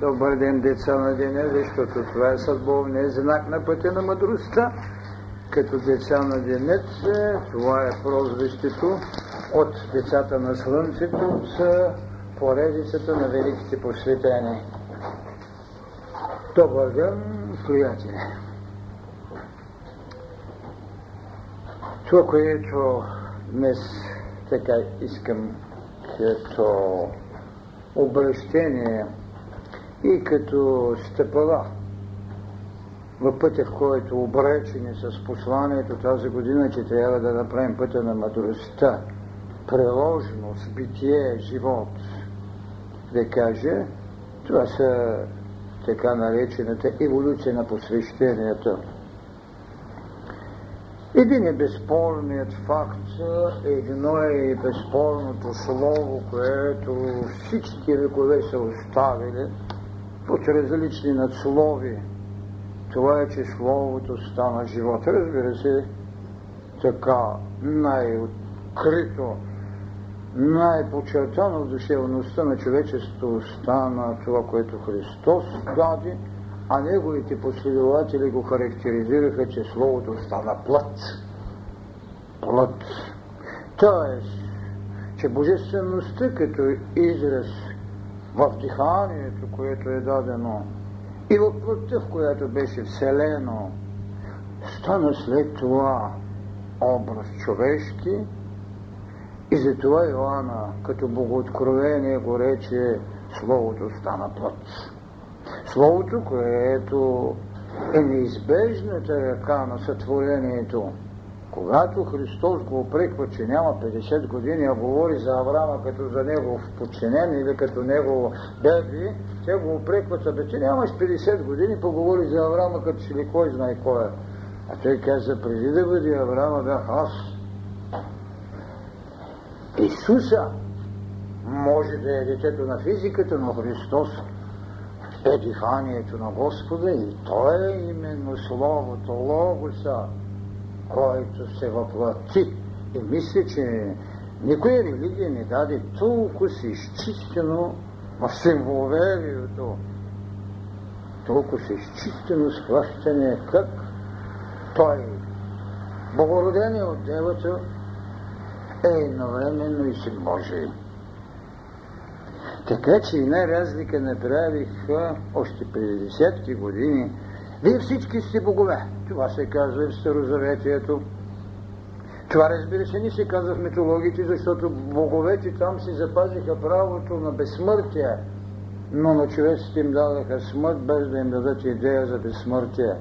Добър ден, деца на деня, защото това е съдбовният знак на пътя на мъдростта. Като деца на денец, това е прозвището от децата на Слънцето с поредицата на великите посветени. Добър ден, приятели! Това, което днес така искам като обращение и като стъпала в пътя, в който обречени с посланието тази година, че трябва да направим пътя на мъдростта, приложност, битие, живот, да каже, това са така наречената еволюция на посвещението. Един е безспорният факт, едно е безспорното слово, което всички векове са оставили под различни надслови. Това е, че Словото стана живот. Разбира се, така най-открито, най-почертано в душевността на човечеството стана това, което Христос даде, а неговите последователи го характеризираха, че Словото стана плът. Плът. Тоест, че божествеността като израз в диханието, което е дадено, и в плътта, в която беше вселено, стана след това образ човешки и затова Иоанна като богооткровение го рече Словото стана плът. Словото, което е неизбежната ръка на сътворението, когато Христос го опреква, че няма 50 години, а говори за Авраама като за негов подчинен или като негов беби, те го опрекват, бе, ти нямаш 50 години, поговори за Авраама като си ли кой знае кой е. А той каза, преди да бъде Авраама бях аз. Исуса може да е детето на физиката, но Христос е диханието на Господа и Той е именно Словото, Логоса, който се въплати. И мисля, че никоя религия не даде толкова си изчистено в символоверието, толкова си изчистено схващане, как той, богородение от Девата, е едновременно и си Божий. Така че една разлика направиха още преди десетки години. Вие всички сте богове. Това се казва и в Старозаветието. Това разбира се не се казва в митологите, защото боговете там си запазиха правото на безсмъртие, но на човеците им дадаха смърт, без да им дадат идея за безсмъртие.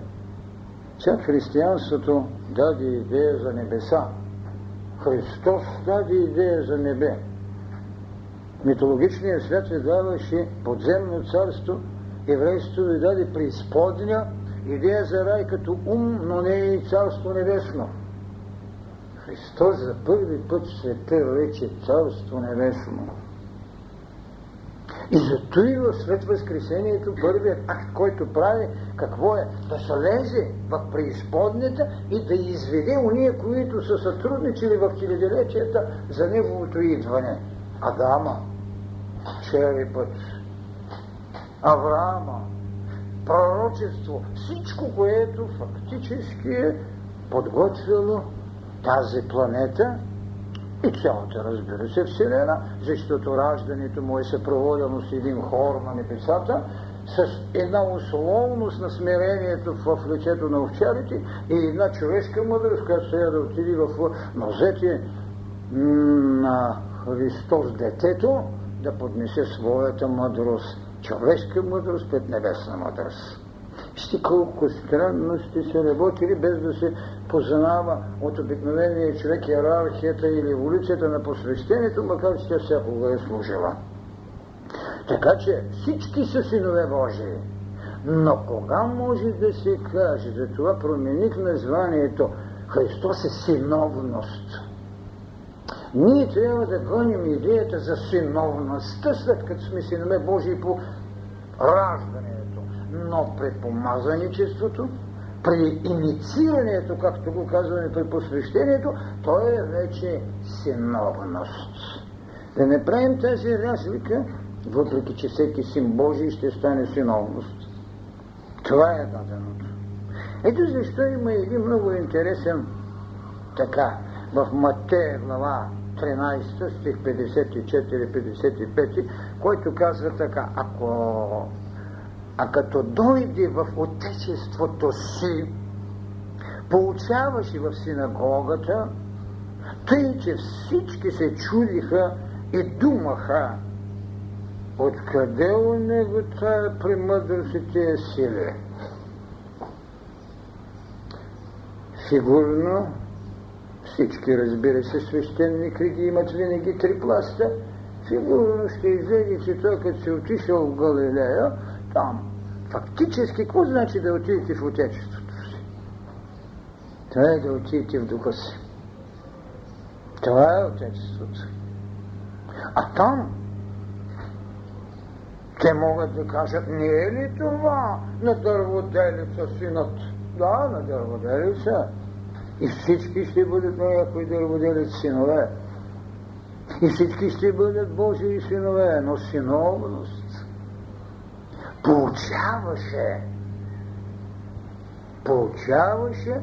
Сега християнството даде идея за небеса. Христос даде идея за небе. Митологичният свят ви даваше подземно царство, еврейството ви даде преизподня, идея за рай като ум, но не и царство небесно. Христос за първи път в света рече царство небесно. И зато и в след Възкресението първият акт, който прави, какво е? Да слезе в преизподнята и да изведе уния, които са сътрудничили в хилядилетията за неговото идване. Адама, черви път, Авраама, пророчество, всичко, което фактически е подготвило тази планета и цялата, разбира се, Вселена, защото раждането му е съпроводено с един хор на небесата, с една условност на смирението в лицето на овчарите и една човешка мъдрост, която трябва да отиде в нозете на Христос детето, да поднесе своята мъдрост, човешка мъдрост пред небесна мъдрост. Вижте колко странно сте се работили, без да се познава от обикновения човек иерархията или еволюцията на посвещението, макар че тя всякога е служила. Така че всички са синове Божии. Но кога може да се каже, за това промених названието Христос е синовност. Ние трябва да гоним идеята за синовността, след като сме синове Божии по раждането. Но при помазаничеството, при инициирането, както го казваме при посвещението, то е вече синовност. Да не правим тази разлика въпреки че всеки син Божий ще стане синовност. Това е даденото. Ето защо има един много интересен така, в Матея глава 13, стих 54-55, който казва така, ако а като дойде в отечеството си, получаваше в синагогата, тъй, че всички се чудиха и думаха, откъде у него тая премъдрост и тия сили. Сигурно всички, разбира се, свещеници ги имат винаги три пласта. Сигурно ще излезе, че той като се отишъл в Галилея, там, фактически, какво значи да отидете в Отечеството си? Това е да отидете в духа си. Това е Отечеството. А там те могат да кажат, не е ли това на дърводелица синът? Да, на дърводелица. И всички ще бъдат някои дърводелици синове. И всички ще бъдат Божии синове, но синовност получаваше. Получаваше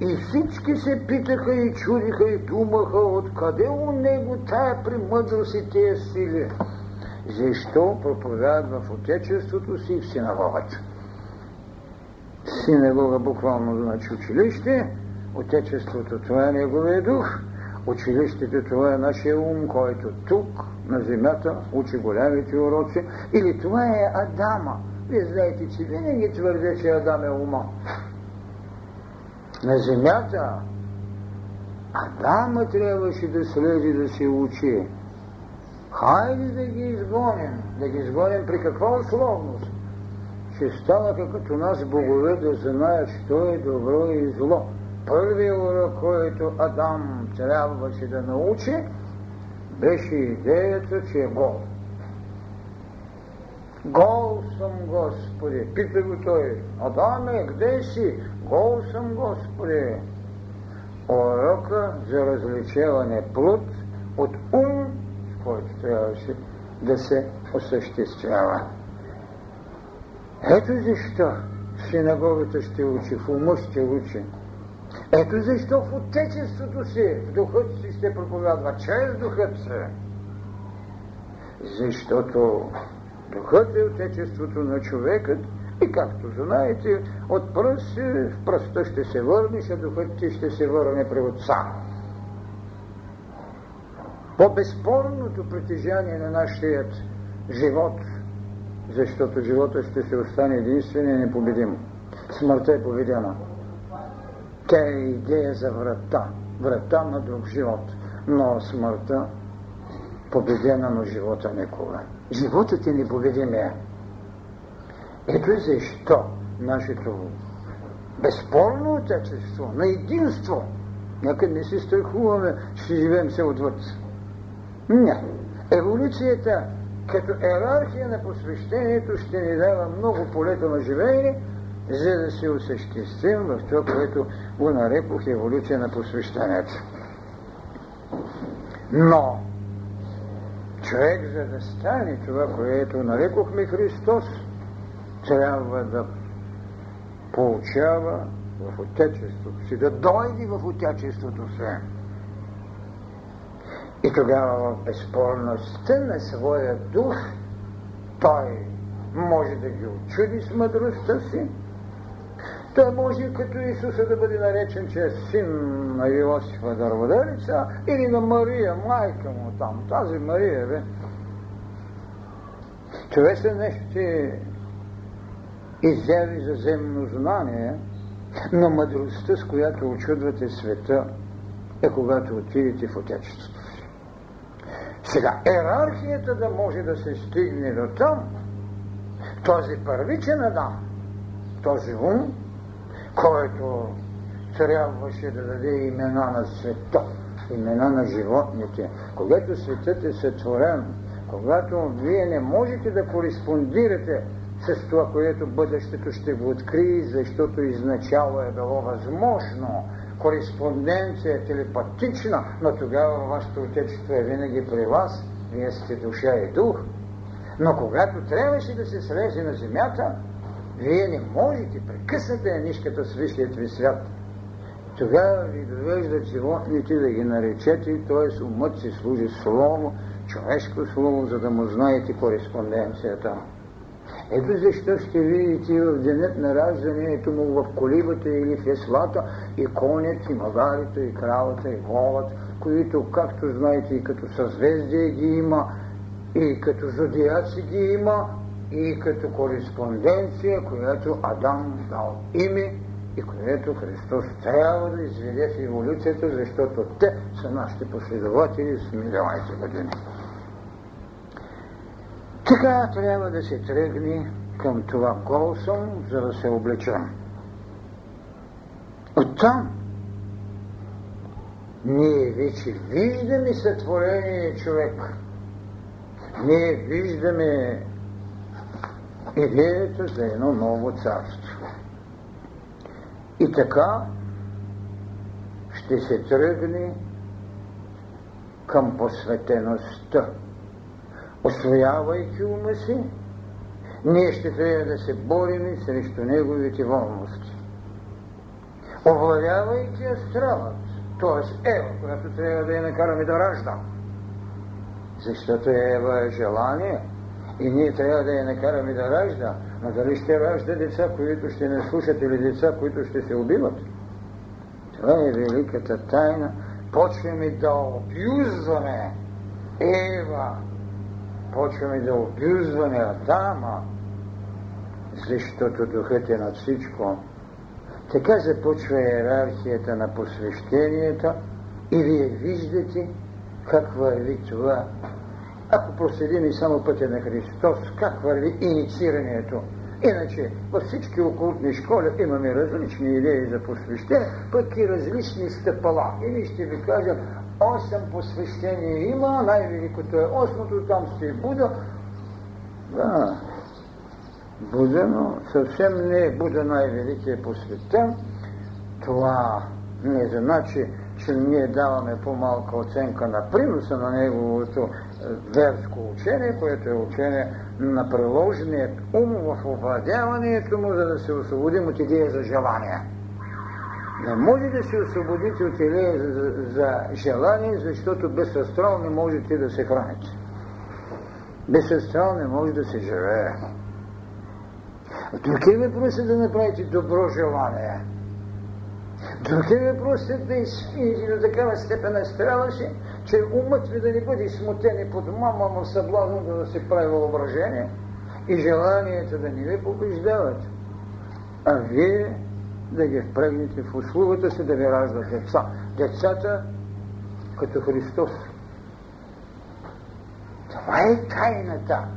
и всички се питаха и чудиха и думаха откъде у него тая премъдрост и тия сили. Защо проповядат в Отечеството си и в синагогата? Синагога буквално значи училище, Отечеството това е Неговия дух, училището това е нашия ум, който тук на земята учи голямите уроци, или това е Адама. Вие знаете, че винаги твърде, че Адам е ума. На земята Адама трябваше да слезе да се учи. Хайде да ги изгоним. Да ги изгоним при каква условност? Че станаха като нас богове да знаят, що е добро и зло. Първият урок, който Адам трябваше да научи, беше идеята, че е гол. Гол съм, Господи. Пита го той. Адаме, къде си? Гол съм, Господи. Урока за различаване плод от ум, с който трябваше да се осъществява. Ето защо синагогата ще учи, в ума ще учи. Ето защо в отечеството си, в духът си ще проповядва, чрез духът си. Защото духът е отечеството на човекът и както знаете, от пръст в пръста ще се върнеш, а духът ти ще се върне при отца. По безспорното притежание на нашия живот, защото живота ще се остане единствено и непобедим. Смъртта е победена. Тя е идея за врата, врата на друг живот. Но смъртта победена, но живота никога. Животът е непобедимия. Ето и защо нашето безспорно отечество, на единство, нека не се страхуваме, ще живеем се отвъд. Не. Еволюцията като иерархия на посвещението ще ни дава много полета на живеене, за да се осъществим в това, което го нарекох еволюция на посвещението. Но човек, за да стане това, което нарекохме Христос, трябва да получава в Отечеството си, да дойде в Отечеството си. И тогава в безспорността на своя дух той може да ги очуди с мъдростта си, той може като Исуса да бъде наречен, че е син на Иосифа Дърводелица или на Мария, майка му там. Тази Мария, бе. Са нещо изяви за земно знание, но мъдростта, с която очудвате света, е когато отидете в Отечеството си. Сега, ерархията да може да се стигне до там, този първичен Адам, този ум, който трябваше да даде имена на света, имена на животните. Когато светът е сътворен, когато вие не можете да кореспондирате с това, което бъдещето ще го открие, защото изначало е било възможно. Кореспонденция е телепатична, но тогава вашето отечество е винаги при вас. Вие сте душа и дух. Но когато трябваше да се слезе на земята, вие не можете, прекъснете е нишката с висшият ви свят. Тогава ви довеждат животните да ги наречете, т.е. умът си служи слово, човешко слово, за да му знаете кореспонденцията. Ето защо ще видите в денят на раждането му в колибата или в еслата и конят, и магарито, и кравата, и волът, които, както знаете, и като съзвездие ги има, и като зодиаци ги има, и като кореспонденция, която Адам дал име и което Христос трябва да изведе в еволюцията, защото те са нашите последователи с милионите години. Така трябва да се тръгне към това гол съм, за да се облечем. Оттам ние вече виждаме сътворение човек. Ние виждаме идеята за едно ново царство. И така ще се тръгне към посветеността. Освоявайки ума си, ние ще трябва да се борим срещу неговите волности. Овладявайки астралът, т.е. Ева, която трябва да я накараме да ражда. Защото Ева е желание и ние трябва да я накараме да ражда, но дали ще ражда деца, които ще не слушат или деца, които ще се убиват? Това е великата тайна. Почваме да обюзваме Ева, почваме да обюзваме Адама, защото духът е над всичко. Така започва иерархията на посвещенията и вие виждате как върви това. Ако проследим и само пътя на Христос, как върви инициирането. Иначе във всички окултни школи имаме различни идеи за посвещение, пък и различни стъпала. И ние ще ви кажем, осем посвещения има, най-великото е осмото, там сте Буда. Да, Буда, но съвсем не е Буда най-великият посветен. Това не значи, че ние даваме по-малка оценка на приноса на неговото е, верско учение, което е учение на приложения ум в овладяването му, за да се освободим от идея за желание. Не може да се освободите от идея за, за, за желание, защото без астрал не можете да се храните. Без астрал не може да се живее. Друг е въпрос е да направите добро желание. Друг е въпрос е да изпиете до такава степен астралаше, че умът ви да не бъде смутен и под мама в съблазно да се прави въображение и желанията да не ви побеждават, а вие да ги впрегнете в услугата си да ви раждат деца. Децата като Христос. Това е тайната.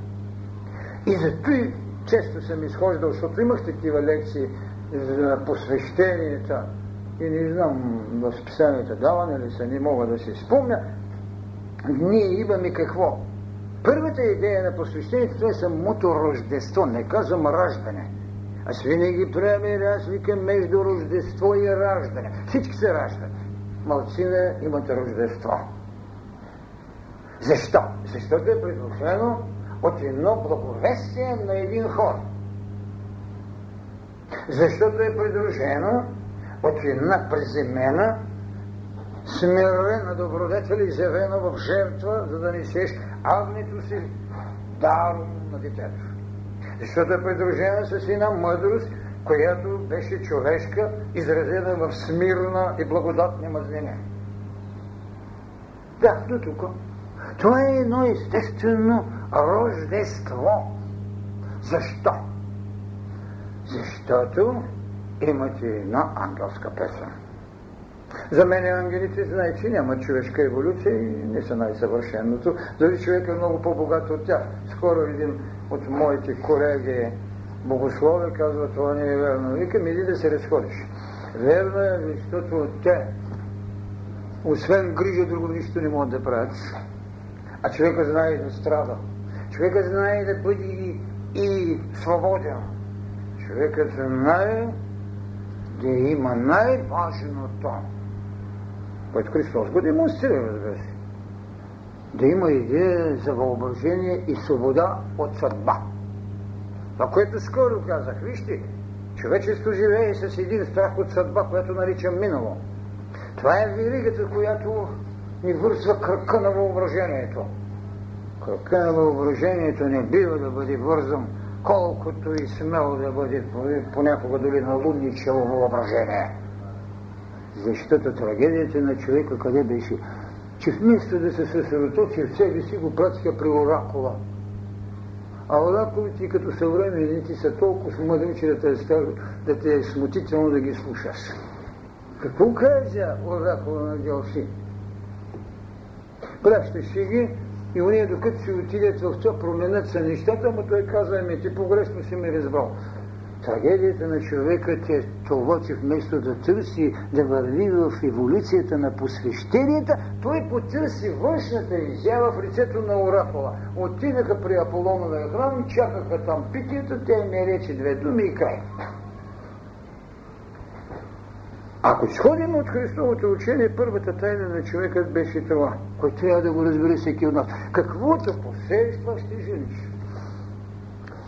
И зато и често съм изхождал, защото имах такива лекции за посвещенията и не знам в списанията даване ли са, не мога да си спомня. Ние имаме какво? Първата идея на посвещението това е самото рождество, не казвам раждане. Аз винаги правя разлика между рождество и раждане. Всички се раждат. Малцина имат рождество. Защо? Защото е предложено от едно благовестие на един хор. Защото е придружено от една приземена, смирена добродетел, изявена в жертва, за да несеш агнето си даром на детето. Защото е придружена с една мъдрост, която беше човешка, изразена в смирна и благодатни мазнини. Да, до тук. Това е едно естествено рождество. Защо? Защото имате една ангелска песен. За мен ангелите знае, че няма човешка еволюция и не са най-съвършеното. Дори човек е много по-богат от тях. Скоро един от моите колеги богослови казва, това не е верно. Викам, иди да се разходиш. Верно е, защото те, освен грижа, друго нищо не могат да правят. А човека знае да страда. Човека знае да бъде и, и свободен. Човекът знае да има най-важното, което Христос го демонстрира, разбира се. да има идея за въображение и свобода от съдба. Това, което скоро казах, вижте, човечество живее с един страх от съдба, която наричам минало. Това е веригата, която ни вързва кръка на въображението. Кръка на въображението не бива да бъде вързан, колкото и смело да бъде понякога дори на лудничево въображение. Защото трагедията на човека къде беше? Че вместо да се съсредоточи в себе си, го пратиха при оракула. А оракулите като съвременните са толкова мъдри, че да те, е, да те е смутително да ги слушаш. Какво каза оракула на Делфи? Пращаше ги и уния докато си отидат в това променят са нещата, но той казва, ами ти погрешно си ме разбрал. Трагедията на човека е това, че вместо да търси да върви в еволюцията на посвещенията, той потърси външната изява в лицето на оракула. Отидаха при Аполона храм чакаха там питието, тя ми рече две думи и край. Ако сходим от Христовото учение, първата тайна на човекът беше това, който трябва да го разбере всеки от нас. Каквото това ще жениш.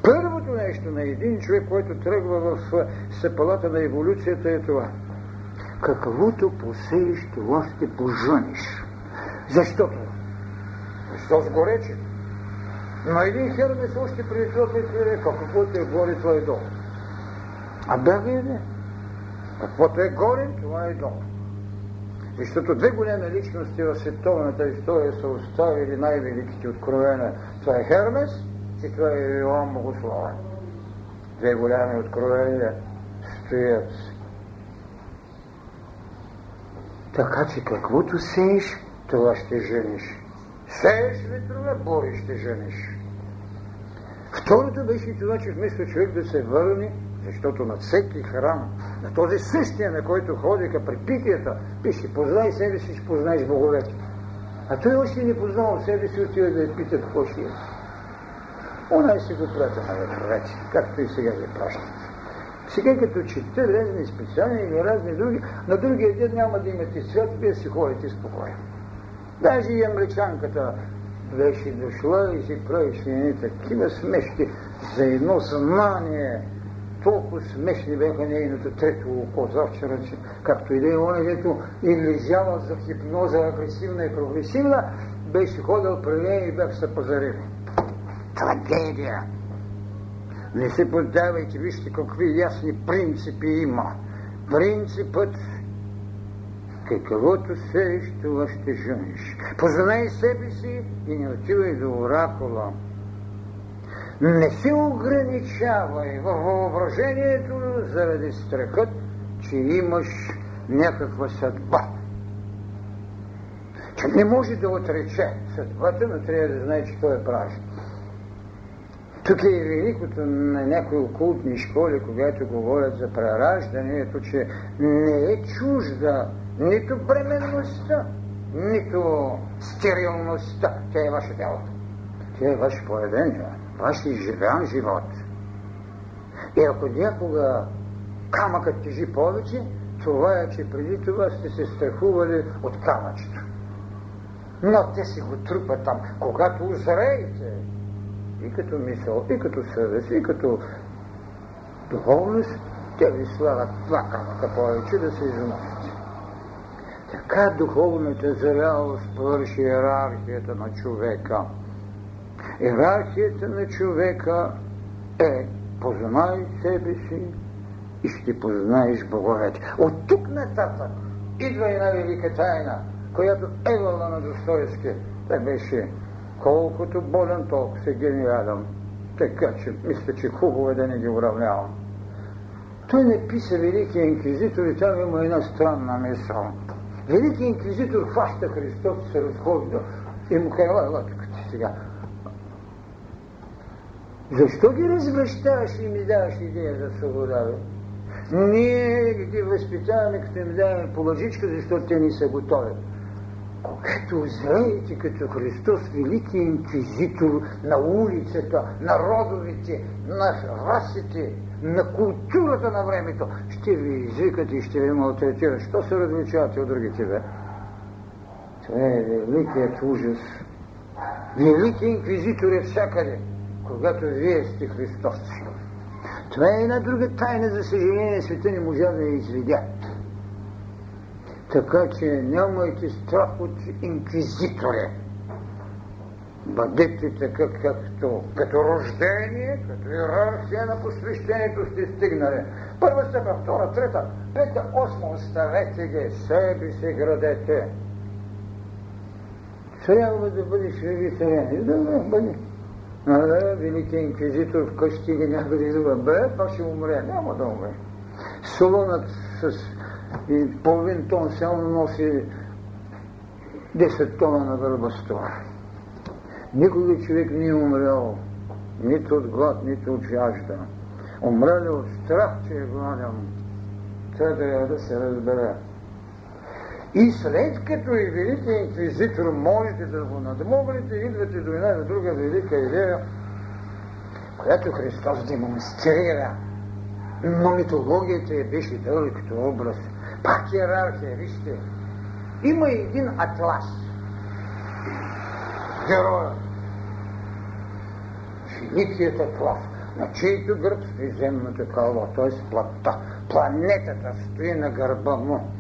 Първото нещо на един човек, който тръгва в сепалата на еволюцията е това. Каквото посееш, това ще пожъниш. Защото? Защо сгорече? Но един Хермес още преди това би рекал, каквото е горе, това е долу. А да, не. Каквото е горе, това е долу. Защото две големи личности в световната история са оставили най-великите откровения. Това е Хермес и Иоанн Богословен. Две голями откровения стоят. Така че каквото сееш, това ще жениш. Сееш ветрове, бори ще жениш. Второто беше това, че вместо човек да се върне защото на всеки храм, на този същия, на който ходиха при питията, пише, познай себе си, ще познаеш боговете. А той още не познал себе си, отива да я пита какво ще е. Она си го прата на ветровете, както и сега ви пращат. Сега като чете разни специални или разни други, на другия ден няма да имате свят, вие си ходите спокойно. Даже и амричанката беше дошла и си правише едни такива смешки за едно съзнание, толкова смешни бяха нейното трето око завчера, че както и да е он, дето излизява за хипноза агресивна и прогресивна, беше ходил при нея и бях се позарил. Трагедия! Не се поддавайте, вижте какви ясни принципи има. Принципът каквото сееш, това ще жениш. Познай себе си и не отивай до оракула. Не се ограничавай във въображението заради страхът, че имаш някаква съдба. Че не може да отрече съдбата, но трябва да знае, че той е прав. Тук е великото на някои окултни школи, когато говорят за прераждането, че не е чужда нито бременността, нито стерилността. Тя е ваше тяло. Тя е ваше поведение ваш изживян живот. И ако някога камъкът тежи повече, това е, че преди това сте се страхували от камъчето. Но те си го трупат там. Когато озреете, и като мисъл, и като съвест, и като духовност, те ви слагат два камъка повече да се износите. Така духовната зрялост върши иерархията на човека – Иерархията на човека е познай себе си и ще познаеш боговете. От тук нататък идва една велика тайна, която Евала на Достоевски, той беше колкото болен, толкова се гениален. Така че мисля, че хубаво е да не ги уравнявам. Той не писа Великия инквизитор и там има една странна мисъл. Великият инквизитор хваща Христос, се разхожда и му казва, ела тук сега, защо ги развръщаваш и ми даваш идея за свобода? Ние ги възпитаваме, като им даваме по лъжичка, защото те ни са готови. Когато озреете като Христос, велики инквизитор на улицата, на родовите, на расите, на културата на времето, ще ви извикат и ще ви малтретират. Що се различавате от другите, бе? Това е великият ужас велики инквизитори всякъде, когато вие сте христовци. Това е една друга тайна, за съжаление, света не можа да я изведя. Така че нямайте страх от инквизитори. Бъдете така, както като рождение, като иерархия на посвещението сте стигнали. Първа стъпка, втора, трета, пета, осма, оставете ги, себе си градете. Трябва да бъдеш вегетариан. Да, да, бъде. А, да, великият инквизитор вкъщи ги няма да излива. Бе, това ще умре. Няма да умре. Солонът с и половин тон само носи 10 тона на това. Никога човек не е умрял нито от глад, нито от жажда. Умрали от страх, че е гладен. Това трябва да се разбере. И след като и великият инквизитор можете да го надмогнете, идвате до една или друга велика идея, която Христос демонстрира. Но митологията е беше дълъг като образ. Пак иерархия, вижте. Има един атлас. Героя. Великият атлас, на чийто гръб стои земната кълва, т.е. плата. Планетата стои на гърба му.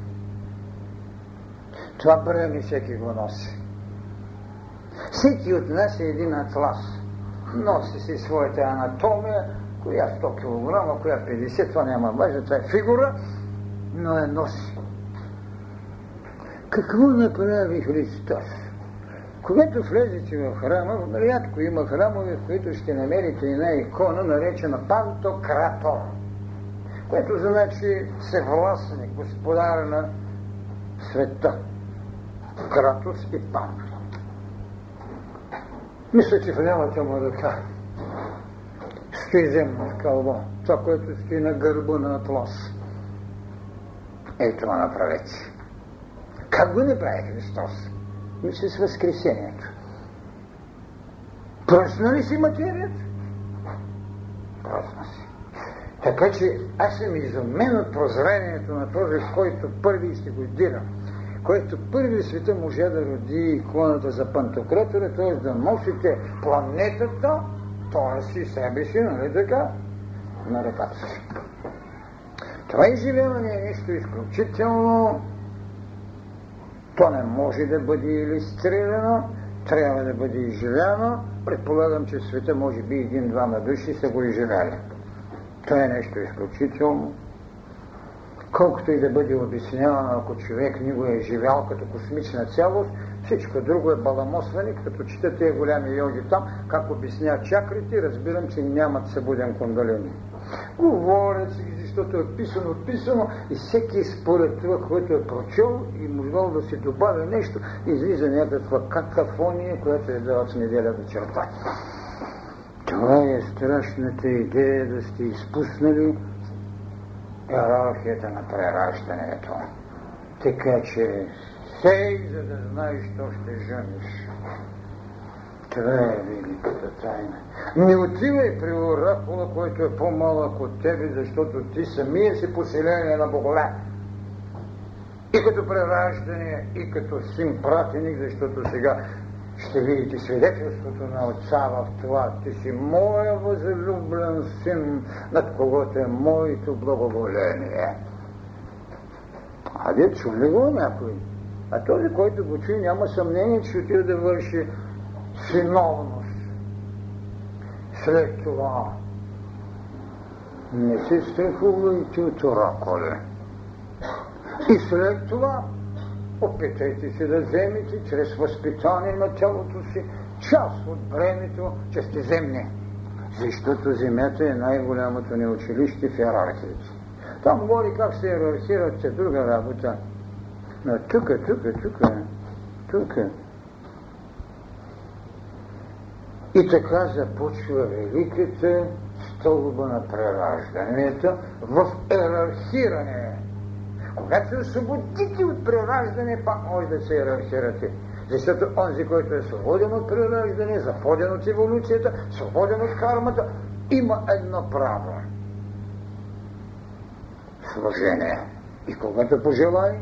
Това бреме всеки го носи. Всеки от нас е един атлас. Носи си своята анатомия, коя 100 кг, коя 50, това няма важно, това е фигура, но я носи. Какво направи Христос? Когато влезете в храма, рядко има храмове, в които ще намерите една икона, наречена Пантократор, което значи всевластник, господар на света. Кратос и Пант. Мисля, че в лявата му ръка стои земна кълба, това, което стои на гърба на Атлас. Ей, това направете. Как го направи Христос? Мисля с Възкресението. Пръсна ли си материята? Пръсна си. Така че аз съм изумен от прозрението на този, който първи ще го дира който първи света може да роди иконата за пантократора, т.е. да носите планетата, т.е. и себе си, нали така, на ръката си. Това изживяване е нещо изключително. То не може да бъде иллюстрирано, трябва да бъде изживяно. Предполагам, че в света може би един-двама души са го изживяли. Това е нещо изключително колкото и да бъде обяснявано, ако човек не го е живял като космична цялост, всичко друго е баламосване, като чета тези голями йоги там, как обясняват чакрите, разбирам, че нямат събуден кундалини. Говорят си, защото е писано, писано и всеки според това, което е прочел и можел да си добавя нещо, излиза някаква какафония, която е дала с неделя до черта. Това е страшната идея да сте изпуснали иерархията на прераждането. Така че сей, за да знаеш, що ще жениш. Това е великата тайна. Не отивай при оракула, който е по-малък от тебе, защото ти самия си поселение на богове. И като прераждане, и като син пратеник, защото сега ще видите свидетелството на отца в това. Ти си моя възлюблен син, над когото е моето благоволение. А де чу ли го някой? А този, който го чуе, няма съмнение, че отива да върши синовност. След това не се страхувайте от ораколи. И след това Опитайте се да вземете чрез възпитание на тялото си част от времето, че сте земни. Защото земята е най-голямото ни училище в иерархията. Там говори как се иерархират, че друга работа. Но тук, тук, тук, тук. И така започва великата стълба на прераждането в иерархиране когато се освободите от прераждане, пак може да се иерархирате. Защото онзи, който е свободен от прераждане, заподен от еволюцията, свободен от кармата, има едно право. Сложение. И когато пожелай,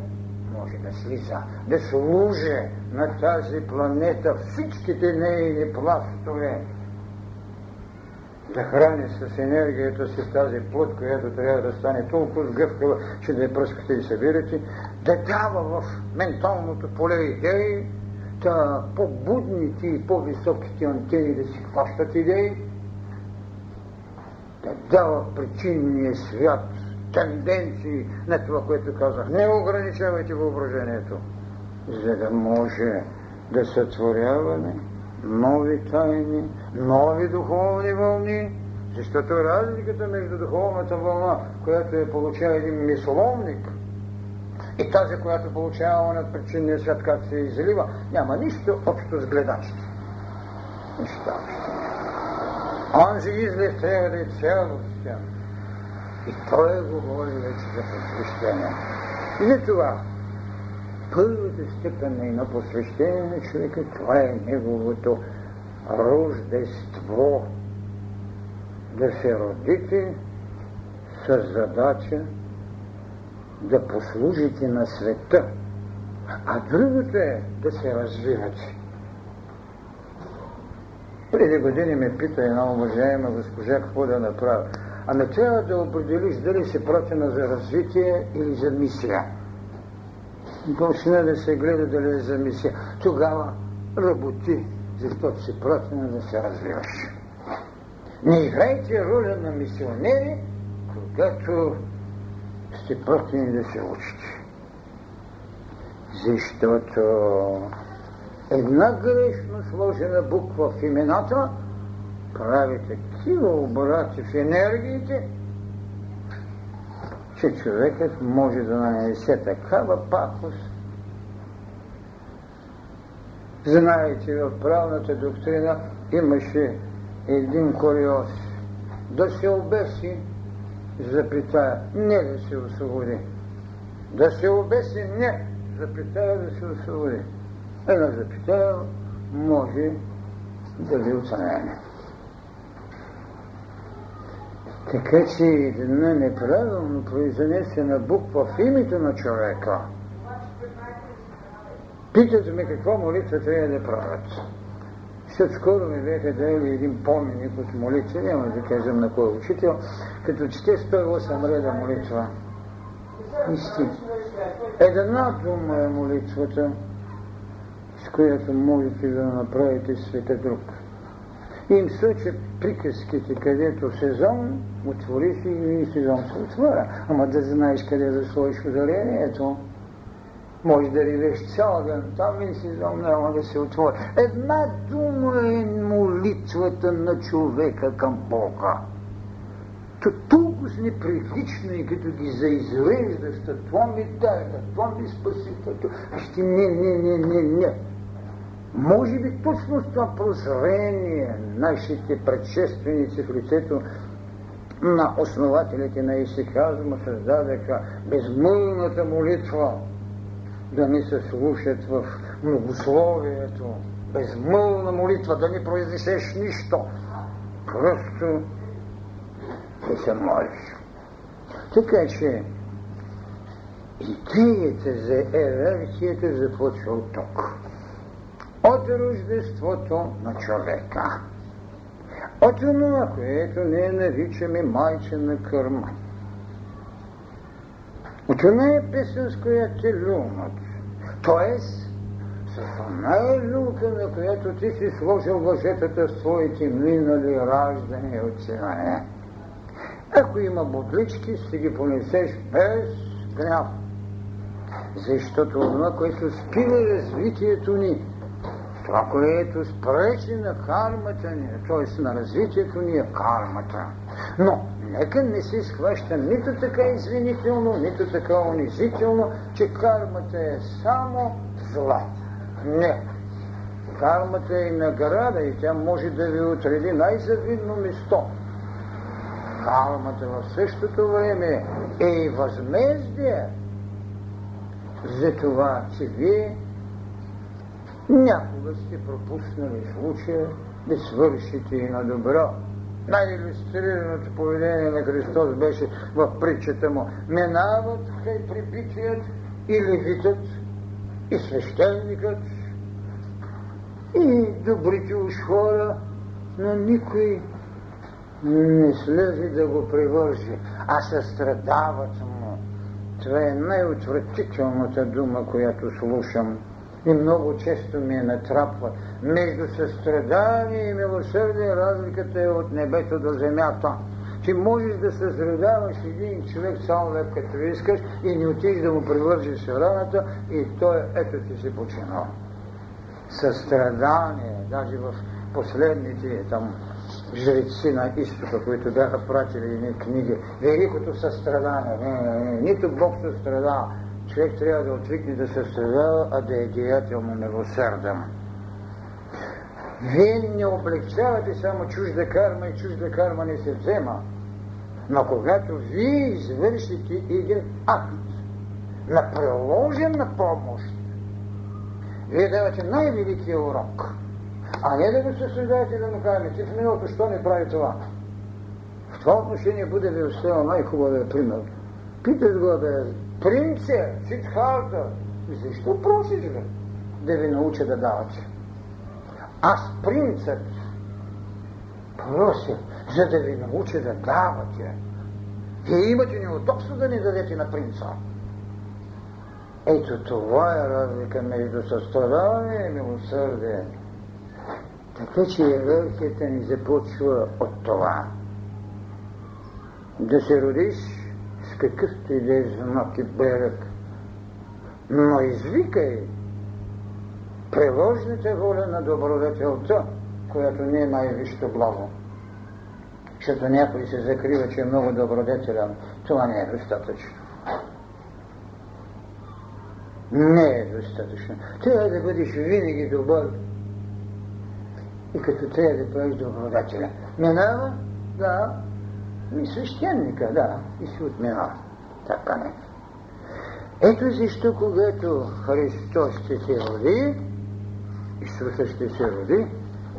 може да слиза, да служи на тази планета всичките нейни пластове, да храни с енергията си тази плът, която трябва да стане толкова сгъвкава, че да я пръскате и събирате, да дава в менталното поле идеи, да по-будните и по-високите антени да си хващат идеи, да дава причинния свят тенденции на това, което казах. Не ограничавайте въображението, за да може да сътворяваме нови тайни, нови духовни вълни, защото разликата между духовната вълна, която е получава един мисловник, и тази, която получава от причинния свят, как се излива, няма нищо общо с гледачите. Нищо общо. Онзи излив трябва да е цялостен. И той говори вече за посвещение. И за това първата степен на посвещение на човека, това е неговото рождество. Да се родите с задача да послужите на света, а другото е да се развивате. Преди години ме пита една уважаема госпожа какво да направя. А не трябва да определиш дали си пратена за развитие или за мисия. Почна да се гледа дали е за мисия. Тогава работи, защото си пратена да се развиваш. Не играйте роля на мисионери, когато сте пратени да се учите. Защото една грешно сложена буква в имената прави такива обрати в енергиите, че човекът може да нанесе такава пакост. Знаете, в правната доктрина имаше един куриоз. Да се обеси, запитая, не да се освободи. Да се обеси, не, запитая да се освободи. Една запитая може да ви оценяне. Така че една неправилно произнесена буква в името на човека. Питате ме какво молитва трябва да правят. Защото скоро ми бяха дали един поменик от молитва, няма да кажем на кой учител, като чете 108 реда молитва. Истина. Една дума е молитвата, с която можете да направите света друг. Им сочат приказките, където сезон отвори си и сезон се отваря. Ама да знаеш къде да сложиш ударението. Може да ревеш цял ден, там и сезон няма да се отвори. Една дума е молитвата на човека към Бога. То толкова с неприлично и като ги заизреждаш, това ми дай, това ми спаси, ще не, не, не, не, не. Може би точно с това прозрение нашите предшественици в лицето на основателите на исихазма създадаха безмълната молитва да не се слушат в многословието, безмълна молитва, да не произнесеш нищо, просто да се молиш. Така че идеята за иерархията започва от тук от рождеството на човека. От това, което ние наричаме майчина кърма. От това е песен, с която те люмат. Тоест, с оная люлка, на която ти си сложил въжетата с твоите минали раждания от сега. Ако има бодлички, ще ги понесеш без гняв. Защото това, което спира развитието ни, това, което спречи на кармата ни, т.е. на развитието ни е кармата. Но нека не се схваща нито така извинително, нито така унизително, че кармата е само зла. Не. Кармата е награда и тя може да ви отреди най-завидно место. Кармата в същото време е и възмездие за това, че вие Някога сте пропуснали случая да свършите и на добро. Най-иллюстрираното поведение на Христос беше в притчата му. Минават край припитият и левитът, и свещеникът, и добрите уж хора, но никой не слезе да го привържи, а състрадават му. Това е най-отвратителната дума, която слушам и много често ми е натрапва. Между състрадание и милосърдие разликата е от небето до земята. Ти можеш да състрадаваш един човек цял век, като искаш, и не отиш да му привържиш раната, и той ето ти си починал. Състрадание, даже в последните там жреци на изтока, които бяха пратили едни книги, великото състрадание. Не, не, не, нито Бог състрадава, човек трябва да отвикне да се страдава, а да е деятелно милосърден. Вие не облегчавате само чужда карма и чужда карма не се взема. Но когато вие извършите един акт на приложена помощ, вие давате най-великия урок. А не да го съсъждавате да му кажете, в миналото, що не прави това? В това отношение буде ви оставил най-хубавия пример. Питат го, бе, принце, Сидхарта, защо просиш бе, да ви науча да давате? Аз принцът прося, за да ви науча да давате. Вие имате неудобство да ни дадете на принца. Ето това е разлика между състрадание и милосърдие. Така че иерархията ни започва от това. Да се родиш какъвто и да е знак и берег, но извикай приложната воля на добродетелта, която не е най-висшето благо. Защото някой се закрива, че е много добродетелен. Това не е достатъчно. Не е достатъчно. Трябва да бъдеш винаги добър. И като трябва да бъдеш добродателя. Минава? Да. И свещеника, да. И си отминава. Така не. Ето защо, когато Христос ще се роди, Исуса ще се роди,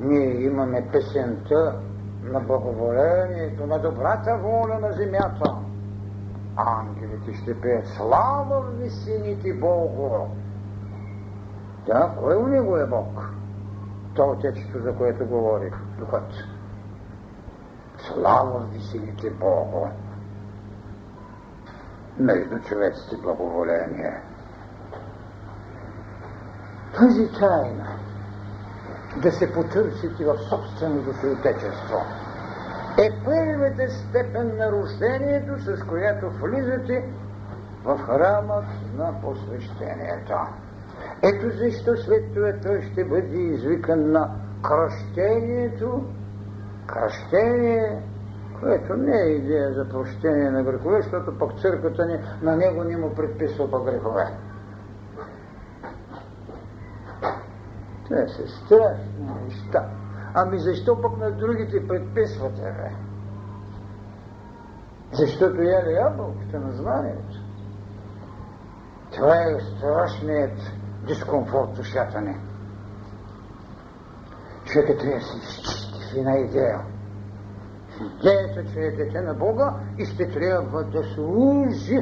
ние имаме песента на благоволението, на добрата воля на земята. Ангелите ще пеят слава в висините Богу. Да, кой у него е Бог? То отечество, за което говорих, духът. Слава в висините Богу. Между човеците благоволение. Тази тайна да се потърсите в собственото си отечество е първата степен на рождението, с която влизате в храмът на посвещението. Ето защо след той ще бъде извикан на кръщението, кръщение, което не е идея за прощение на грехове, защото пък църквата ни на него не му предписва грехове. Това са страшни неща. Ами защо пък на другите предписвате, бе? Защото яде ябълката на знанието. Това е страшният дискомфорт в душата ни. Човекът трябва да се изчисти в една идея. Идеята, че е дете на Бога и ще трябва да служи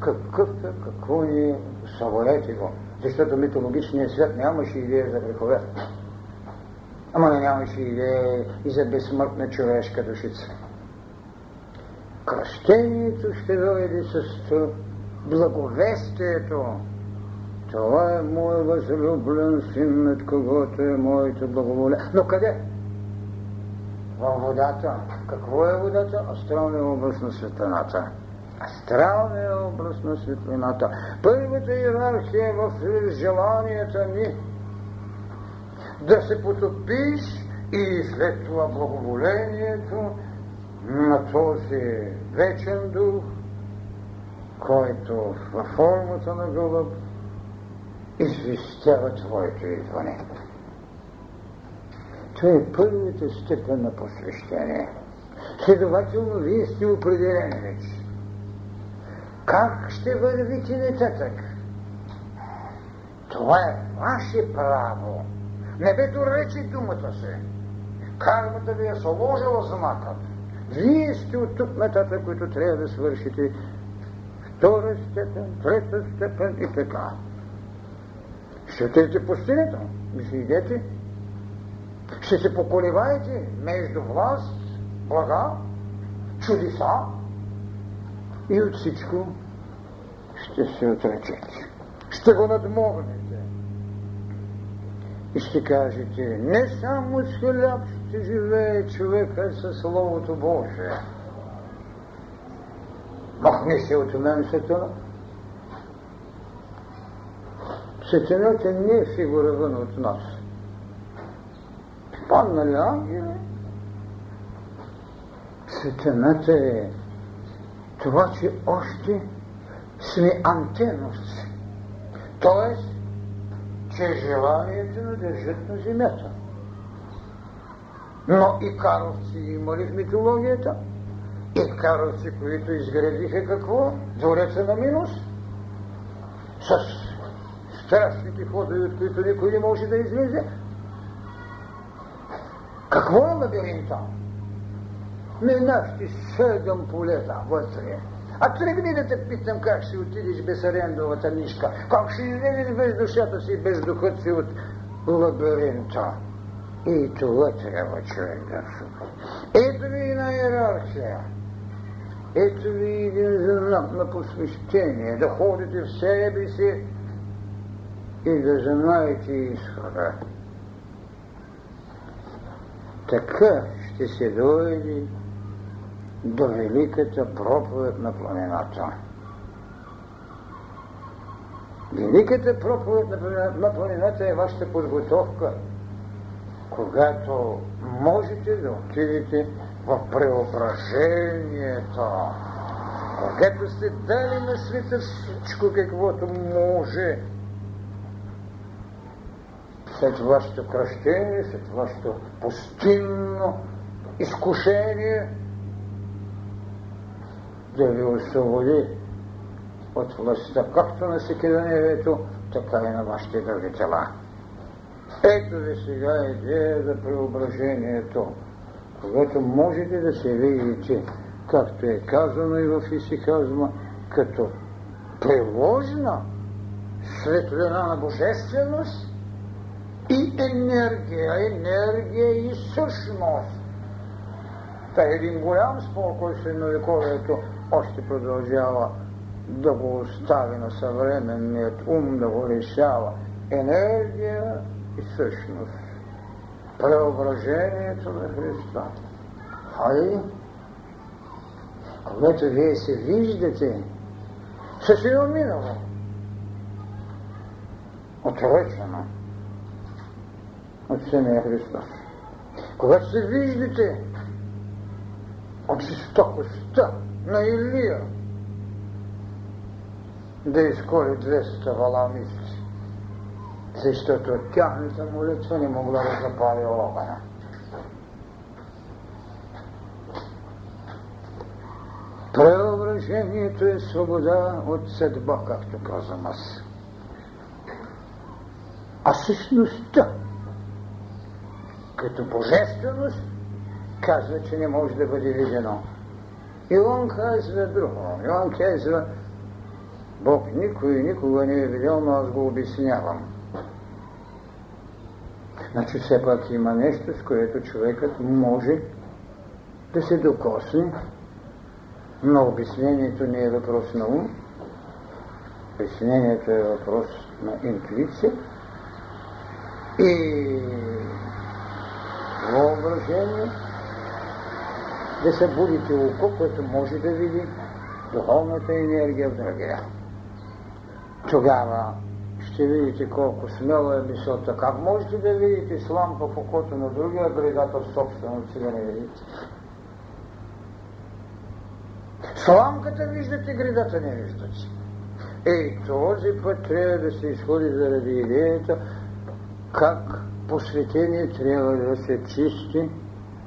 какъвто, какво е, съволете го защото митологичният свят нямаше идея за грехове. Ама не нямаше идея и за безсмъртна човешка душица. Кръщението ще дойде с благовестието. Това е мой възлюблен син, над когото е моето благоволение. Но къде? Във водата. Какво е водата? Астралния образ на светлината астралния образ на светлината. Първата иерархия е в желанията ни да се потопиш и след това благоволението на този вечен дух, който във формата на гълъб известява Твоето идване. Това е първата степен на посвещение. Следователно, вие сте определени вече. Как ще вървите нататък? Това е ваше право. Небето рече думата се. Кармата ви е сложила знакът. Вие сте от тук нататък, които трябва да свършите втора степен, трета степен и така. Ще отидете по стената, ще се поколиваете между власт, блага, чудеса и от всичко ще се отречете. Ще го надмогнете. И ще кажете, не само с хляб ще живее човека със Словото Божие. Махни се от мен сатана. Сатаната не е фигура вън от нас. Паднали ангели. Сатаната е това, че още сме антенности. Тоест, че желанието на държат на земята. Но и каровци имали в митологията. И каровци, които изградиха какво? Двореца на минус. С страшните ходове, от които никой не може да излезе. Какво е лабиринта? Минахте седем полета вътре. А тръгни да те питам как ще отидеш без арендовата нишка, как ще излезеш без душата си, без духът си от лабиринта. И това трябва човек да шука. Ето ви една иерархия. Ето ви един знак на посвещение, да ходите в себе си и да знаете изхода. Така ще се дойде до великата проповед на планината. Великата проповед на планината е вашата подготовка, когато можете да отидете в преображението, когато сте дали на света всичко, каквото може, след вашето кръщение, след вашето пустинно изкушение, да ви освободи от властта, както на секиданевието, така и на вашите други тела. Ето ви сега идея за преображението, когато можете да се видите, както е казано и в исихазма, като приложена светлина на божественост и енергия, енергия и същност. Та е един голям спор, който средновековието още продължава да го остави на съвременният ум, да го решава. Енергия и същност. Преображението на Христа. Хайде, когато вие се виждате с едно минало, отречено от самия Христос. Когато се виждате от жестокостта на Илия да изколи 200 вала мисли, защото от тяхната молитва не могла да запали огъня. Преображението е свобода от съдба, както казвам аз. А същността, като божественост, казва, че не може да бъде видено. И он казва друго. И он казва, Бог никой никога не е видел, но аз го обяснявам. Значи все пак има нещо, с което човекът може да се докосне, но обяснението не е въпрос на ум, обяснението е въпрос на интуиция и въображение, да събудите око, което може да види духовната енергия в другия. Тогава ще видите колко смела е мисълта. Как можете да видите сламка в окото на другия, гредата в собственото си да не видите? Сламката виждате, гредата не виждате. Ей, този път трябва да се изходи заради идеята как посветение трябва да се чисти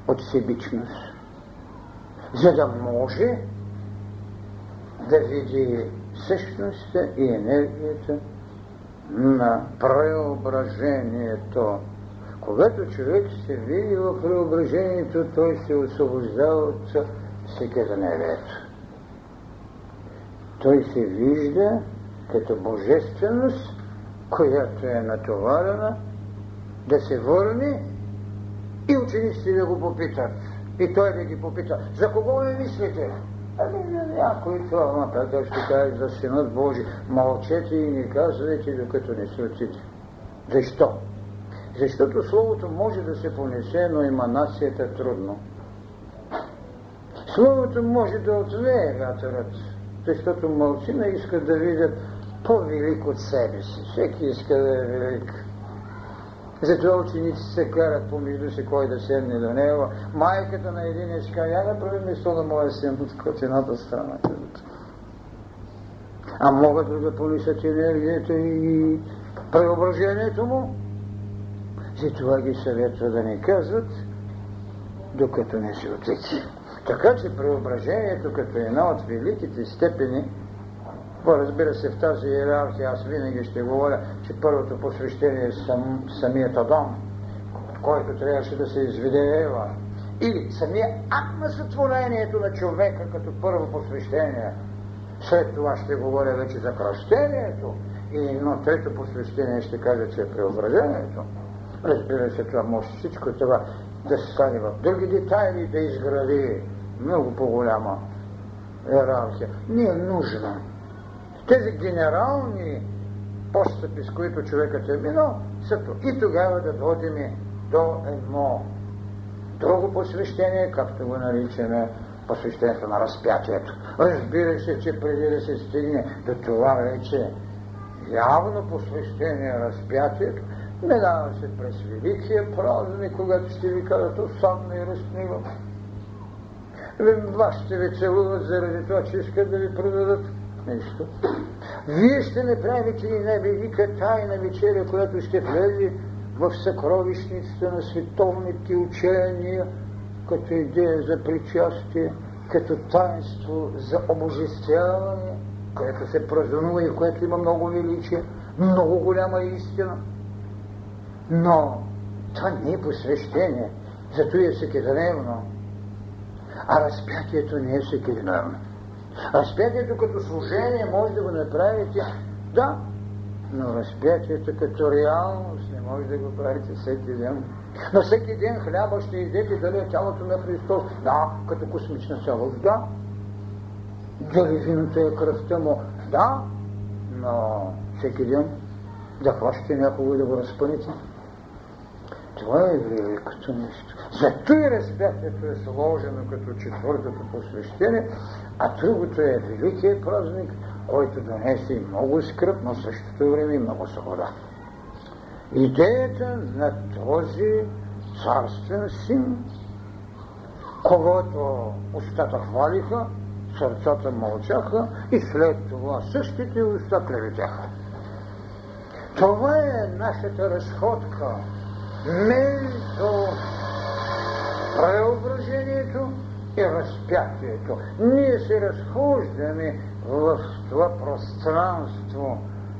от себичност за да може да види същността и енергията на преображението. Когато човек се види в преображението, той се освобождава от всекъдневието. той се вижда като божественост, която е натоварена да се върне и учениците да го попитат. И той да ги попита, за кого ви мислите? Ами някой това нататък ще каже за Синът Божи. Мълчете и не казвайте, докато не светите. Защо? Защото Словото може да се понесе, но еманацията трудно. Словото може да отвее вятърът, защото мълцина искат да видят по-велик от себе си. Всеки иска да е велик. Затова ученици се карат помежду си кой да седне до него. Майката на един е ска, я да прави место на моя син от едната страна. А могат да понесат енергията и преображението му. Затова ги съветва да не казват, докато не се отети. Така че преображението като една от великите степени Разбира се, в тази иерархия аз винаги ще говоря, че първото посвещение е сам, самият Адам, който трябваше да се изведе Ева. Или самия акт на сътворението на човека като първо посвещение. След това ще говоря вече за кръщението. И едно трето посвещение ще кажа, че е преображението. Разбира се, това може всичко това да се стане в други детайли, да изгради много по-голяма иерархия. Не е нужно тези генерални постъпи, с които човекът е минал, са и тогава да дойдем до едно друго посвещение, както го наричаме посвещението на разпятието. Разбира се, че преди да се стигне до това вече явно посвещение разпятието, минава се през Великия празник, когато ще ви кажат осадно и ръстниво. Вас ще ви целуват заради това, че искат да ви продадат нещо. Вие ще направите и най-велика тайна вечеря, която ще влезе в съкровищницата на световните учения, като идея за причастие, като таинство за обожествяване, което се празнува и което има много величие, много голяма истина. Но това не е посвещение, зато е всекидневно. А разпятието не е всекидневно. Разпятието като служение може да го направите, да, но разпятието като реалност не може да го правите всеки ден. Но всеки ден хляба ще идете дали е тялото на Христос. Да, като космична цялост, да. Дали виното е кръвта му, да, но всеки ден да хващате някого и да го разпъните. Това е великото нещо. Зато и разпятието е сложено като четвъртото посвещение, а другото е великият празник, който донесе и много скръп, но същото време и много свобода. Идеята на този царствен син, когато устата хвалиха, сърцата мълчаха и след това същите уста клеветяха. Това е нашата разходка между преображението и разпятието. Ние се разхождаме в това пространство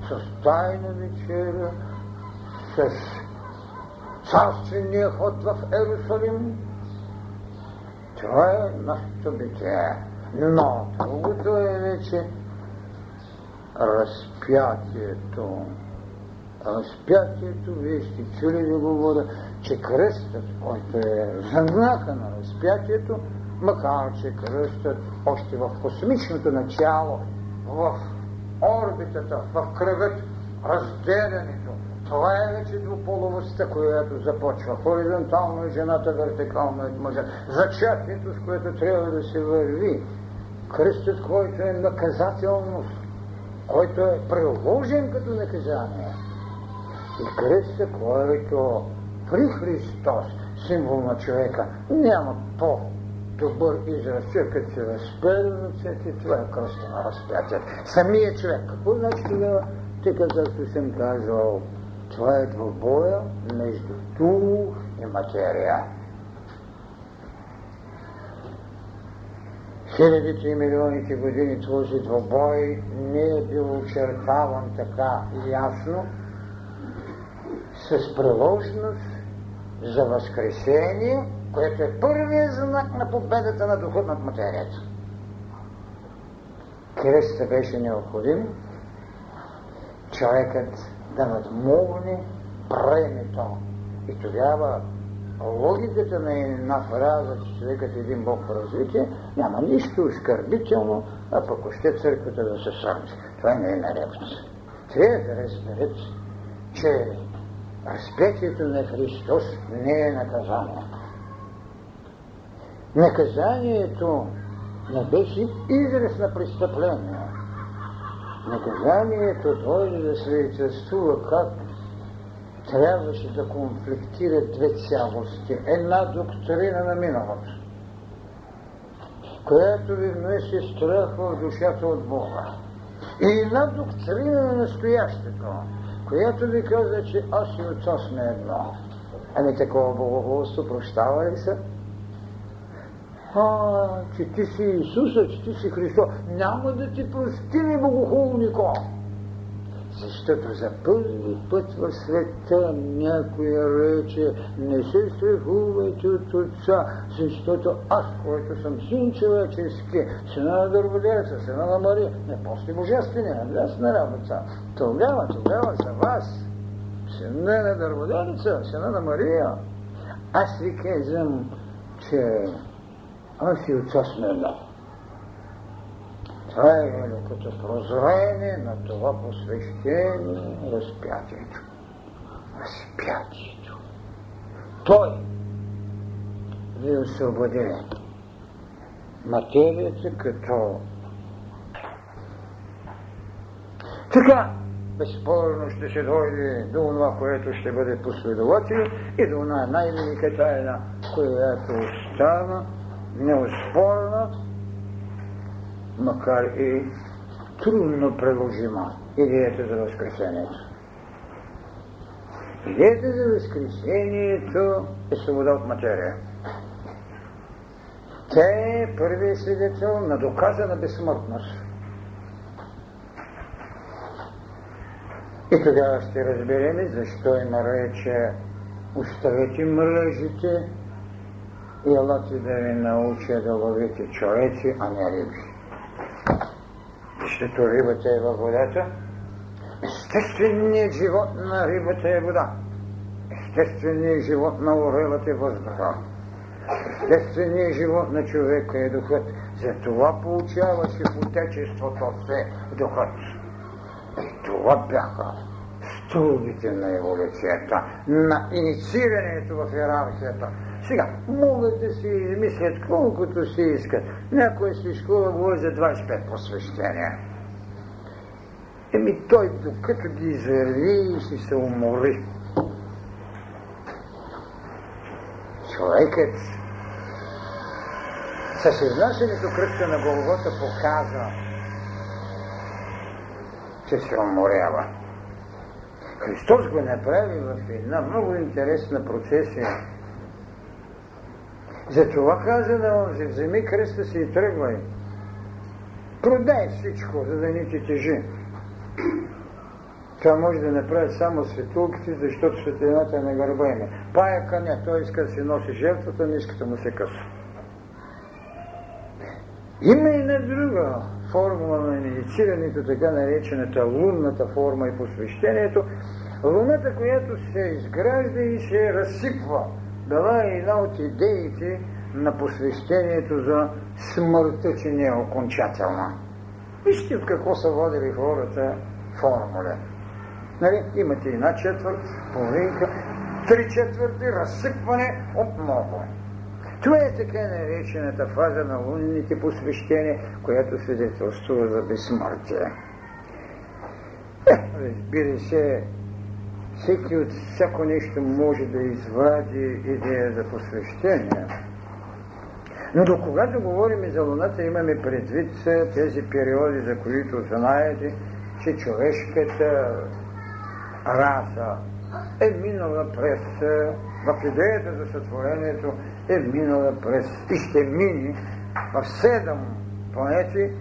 с тайна вечеря, с царствения ход в Ерусалим. Това е нашето битие. Но другото е вече разпятието. Разпятието, вие сте чули да говоря, че кръстът, който е знака на разпятието, макар че кръстът още в космичното начало, в орбитата, в кръгът, разделянето, това е вече двуполовостта, която започва. Хоризонтално е жената, вертикално е мъжа. Зачатието, с което трябва да се върви. Кръстът, който е наказателност, който е приложен като наказание. И кръстът, който при Христос, символ на човека, няма по добър израз. Човекът се разпеда на ръцете, това е кръста на разпятие. Самия човек. Какво значи тогава? Така както съм казал, това е двобоя между дух и материя. Хилядите и милионите години този двобой не е бил очертаван така ясно, с приложност за възкресение, което е първият знак на победата на духа над материята. Креста беше необходим човекът да надмогне бремето. И тогава логиката на една фраза, че човекът е един Бог в развитие, няма нищо оскърбително, а пък още църквата да се сърди. Това не е нарядно. Трябва да разберете, че разпетието на Христос не е наказание. Наказанието не беше израз на престъпление. Наказанието дойде да свидетелствува как трябваше да конфликтира две цялости. Една доктрина на миналото, която ви внесе страх в душата от Бога. И една доктрина на настоящето, която ви каза, че аз и отца сме едно. Ами такова богохулство прощава ли се? А, че ти си Исуса, че ти си Христос. Няма да ти прости ми богохулнико. Защото за първи път в света някой рече, не се страхувайте от Отца, защото аз, който съм син човечески, сина на Дърводеца, сина на Мария, не после божествения, на работа. Тогава, тогава за вас, сина на Дърводеца, сина на Мария, аз ви казвам, че аз и Отца сме едно. Е великото прозрение на това посвещение разпятието. Разпятието. Той ви освободи материята като така безспорно ще се дойде до това, което ще бъде последовател и до една най-велика тайна, която остана неоспорна макар и трудно приложима идеята за Възкресението. Идеята за Възкресението е свобода от материя. Тя е първият свидетел на доказана безсмъртност. И тогава ще разберем защо има рече оставете мръжите и елате да ви науча да ловите човеци, а не риби защото рибата е във водата. Естественият живот на рибата е вода. Естественият живот на орелата е въздуха. Естественият живот на човека е духът. Затова получаваше в отечеството се духът. И това бяха стълбите на еволюцията, на инициирането в иерархията. Сега, могат да си измислят колкото си искат. Някой си школа говори за 25 посвещения. Еми той, докато ги извърви, си се умори. Човекът с изнасянето кръста на Голгота показва, че се уморява. Христос го направи в една много интересна процесия. Затова каза на онзи, вземи кръста си и тръгвай. Продай всичко, за да ни ти тежи. Това може да направят само светулките, защото светлината е на гърба им. Паяка не, той иска да си носи жертвата, не иска да му се къса. Има и една друга формула на медицирането, така наречената лунната форма и посвещението. Луната, която се изгражда и се разсипва, била е една от идеите на посвещението за смъртта, че не е окончателна. Вижте от какво са водили хората формуля. Нали? Имате една четвърт, половинка, три четвърти, разсипване от много. Това е така наречената фаза на лунните посвещения, която свидетелствува за безсмъртие. Е, разбира се, всеки от всяко нещо може да извади идея за посвещение. Но до когато говорим за Луната, имаме предвид тези периоди, за които знаете, че човешката раса е минала през, в идеята за сътворението, е минала през и ще мини в седем планети,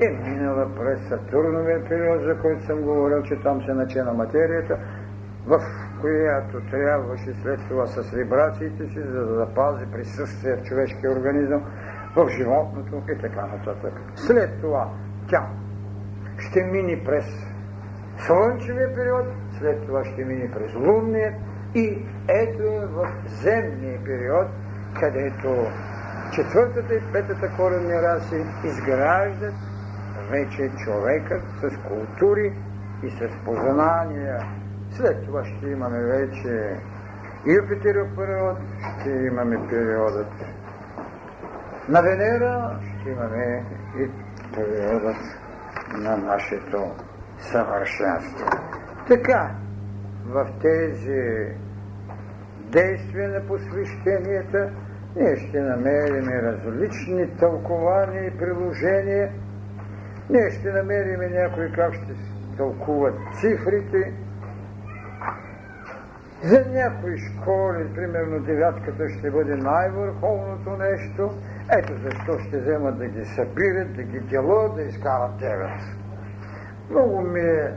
е минала през Сатурновия период, за който съм говорил, че там се начина материята, в която трябваше след това с вибрациите си, за да запази присъствие в човешкия организъм, в животното и така нататък. След това тя ще мине през слънчевия период, след това ще мине през лунния и ето е в земния период, където четвъртата и петата коренни раси изграждат вече човекът с култури и с познания. След това ще имаме вече Юпитеров период, ще имаме периодът на Венера, ще имаме и периодът на нашето съвършенство. Така, в тези действия на посвещенията ние ще намерим различни тълкования и приложения. Ние ще намерим някои как ще тълкуват цифрите. За някои школи, примерно девятката ще бъде най-върховното нещо. Ето защо ще вземат да ги събират, да ги делят, да изкарат девет. Много ми е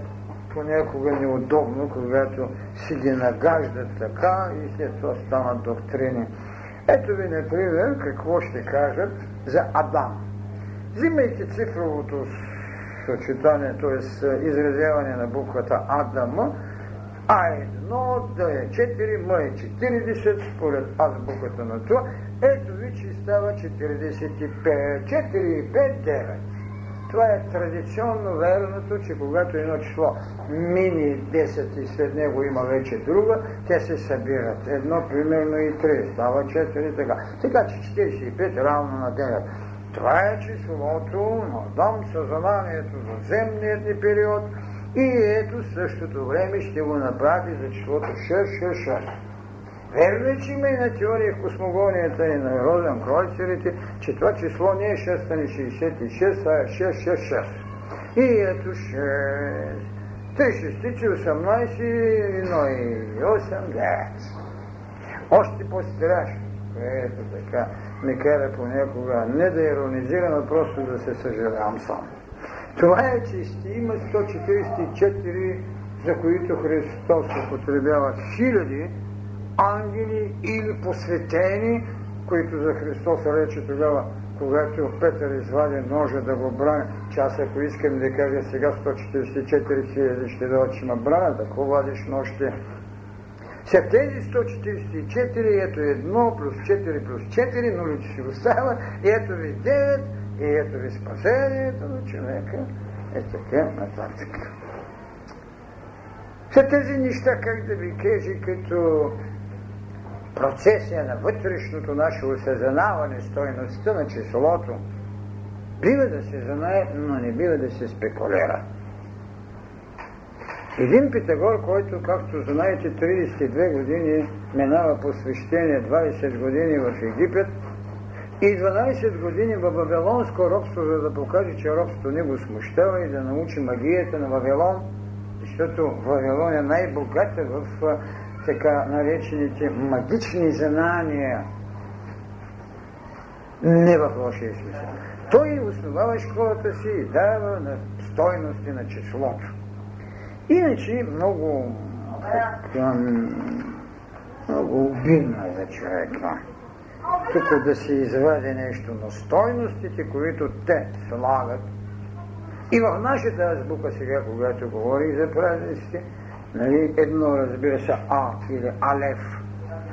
понякога неудобно, когато си ги нагаждат така и след това станат доктрини. Ето ви, например, какво ще кажат за Адам. Взимайте цифровото съчетание, т.е. изразяване на буквата Адама, А1 да е 4, М е 40, според азбуката на това. Ето ви, че става 45, 4, 5, 9. Това е традиционно верното, че когато едно число мини 10 и след него има вече друга, те се събират. Едно, примерно и 3, става 4, така. Така че 45 равно на 9. Това е числото на Адам, съзнанието за земният ни период и ето същото време ще го направи за числото 666. Верно е, че има и на теория в космогонията и на Розен Кройцерите, че това число не е 666, а е 666. И ето 6. 3 шестици, 18, 1 и 8, 9. Още по-страшно, което така ми кара понякога не да иронизирам, а просто да се съжалявам сам. Това е, че ще има 144, за които Христос употребява хиляди, ангели или посветени, които за Христос рече тогава, когато Петър извади ножа да го брани, че аз ако искам да кажа сега 144 хиляди ще дойдат, че ме бранят, ако вадиш нощи. След тези 144, ето 1 плюс 4 плюс 4, нулите си остава, ето ви 9, и ето ви спасението на човека, е така нататък. Са тези неща, как да ви кажа, като процесия на вътрешното наше осъзнаване, стойността на числото, бива да се знае, но не бива да се спекулира. Един Питагор, който, както знаете, 32 години минава посвещение, 20 години в Египет и 12 години в Вавилонско робство, за да покаже, че робството не го смущава и да научи магията на Вавилон, защото Вавилон е най-богата в така наречените магични знания. Не в лошия смисъл. Той основава школата си и дава на стойности на числото. Иначе много много обидно е за човека. Тук да се извади нещо на стойностите, които те слагат. И в нашата азбука сега, когато говорих за празниците, Нали, едно разбира се А или Алеф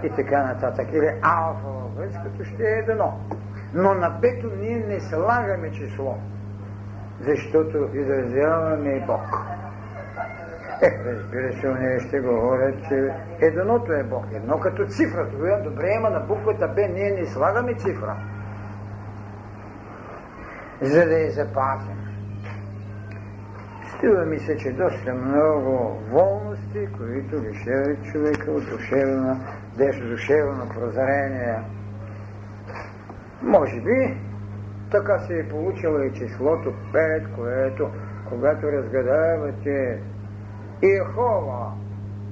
и така нататък, или Алфа в гръцкото ще е едно. Но на бето ние не слагаме число, защото изразяваме Бог. Е, разбира се, ние ще говорят, че едното е Бог. Едно като цифра. Това добре, има на буквата Б ние не слагаме цифра, за да я запазим. Струва ми се, че доста много волности, които лишават човека от душевна, дещо душевно прозрение. Може би така се е получило и числото 5, което, когато разгадавате Иехова,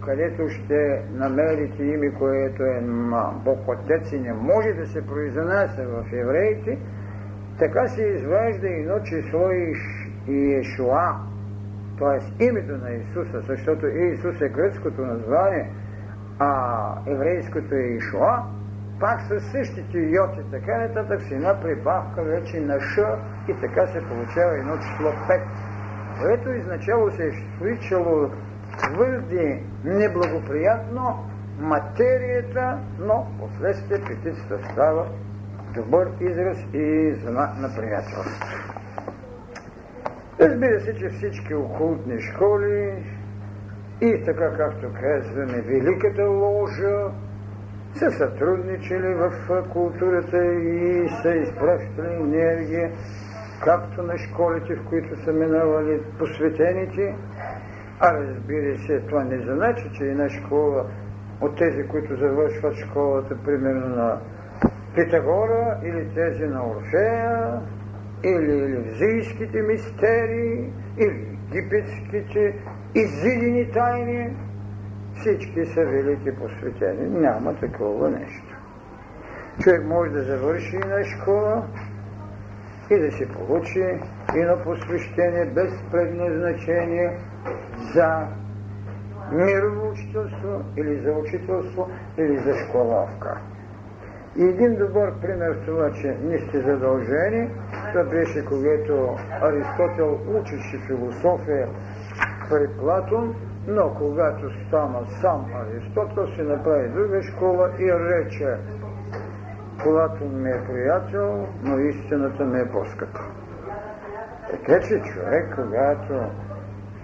където ще намерите име, което е Бог Отец и не може да се произнася в евреите, така се изважда едно число и Ешуа, т.е. името на Исуса, защото Исус е гръцкото название, а еврейското е Ишуа, пак с същите йоти, така нататък с една прибавка вече на Ш и така се получава едно число 5, което изначало се е свичало твърде неблагоприятно материята, но последствие петицата става добър израз и знак на приятелство. Разбира се, че всички окултни школи и така както казваме Великата ложа са сътрудничали в културата и са изпращали енергия както на школите, в които са минавали посветените, а разбира се, това не значи, че една школа от тези, които завършват школата, примерно на Питагора или тези на Орфея, или елевзийските мистерии, или египетските изидени тайни, всички са велики посветени. Няма такова нещо. Човек може да завърши на школа и да си получи едно посвещение без предназначение за мирово учителство или за учителство или за школовка. И един добър пример това, че не сте задължени, това беше когато Аристотел учеше философия при Платон, но когато стана сам Аристотел, си направи друга школа и рече Платон ми е приятел, но истината ми е по-скъпа. Така че човек, когато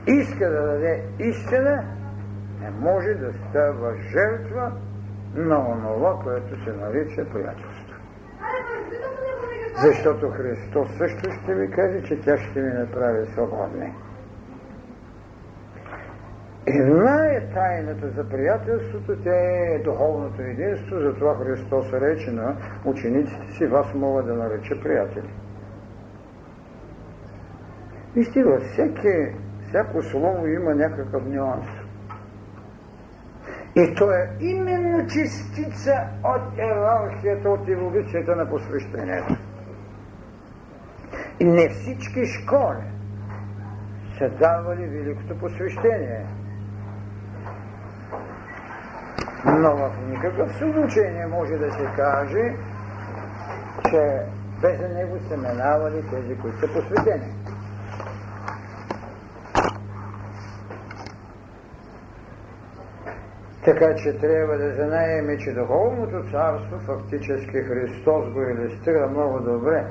иска да даде истина, не може да става жертва на онова, което се нарича приятелство. Защото Христос също ще ви каже, че тя ще ви направи свободни. Една е тайната за приятелството, тя е духовното единство, затова Христос рече на учениците си, вас мога да нареча приятели. Вижте, във всеки, всяко слово има някакъв нюанс. И то е именно частица от иерархията, от еволюцията на посвещението. И не всички школи са давали великото посвещение. Но в никакъв случай не може да се каже, че без него са минавали тези, които са посветени. Така че трябва да знаем, че духовното царство фактически Христос го иллюстрира много добре.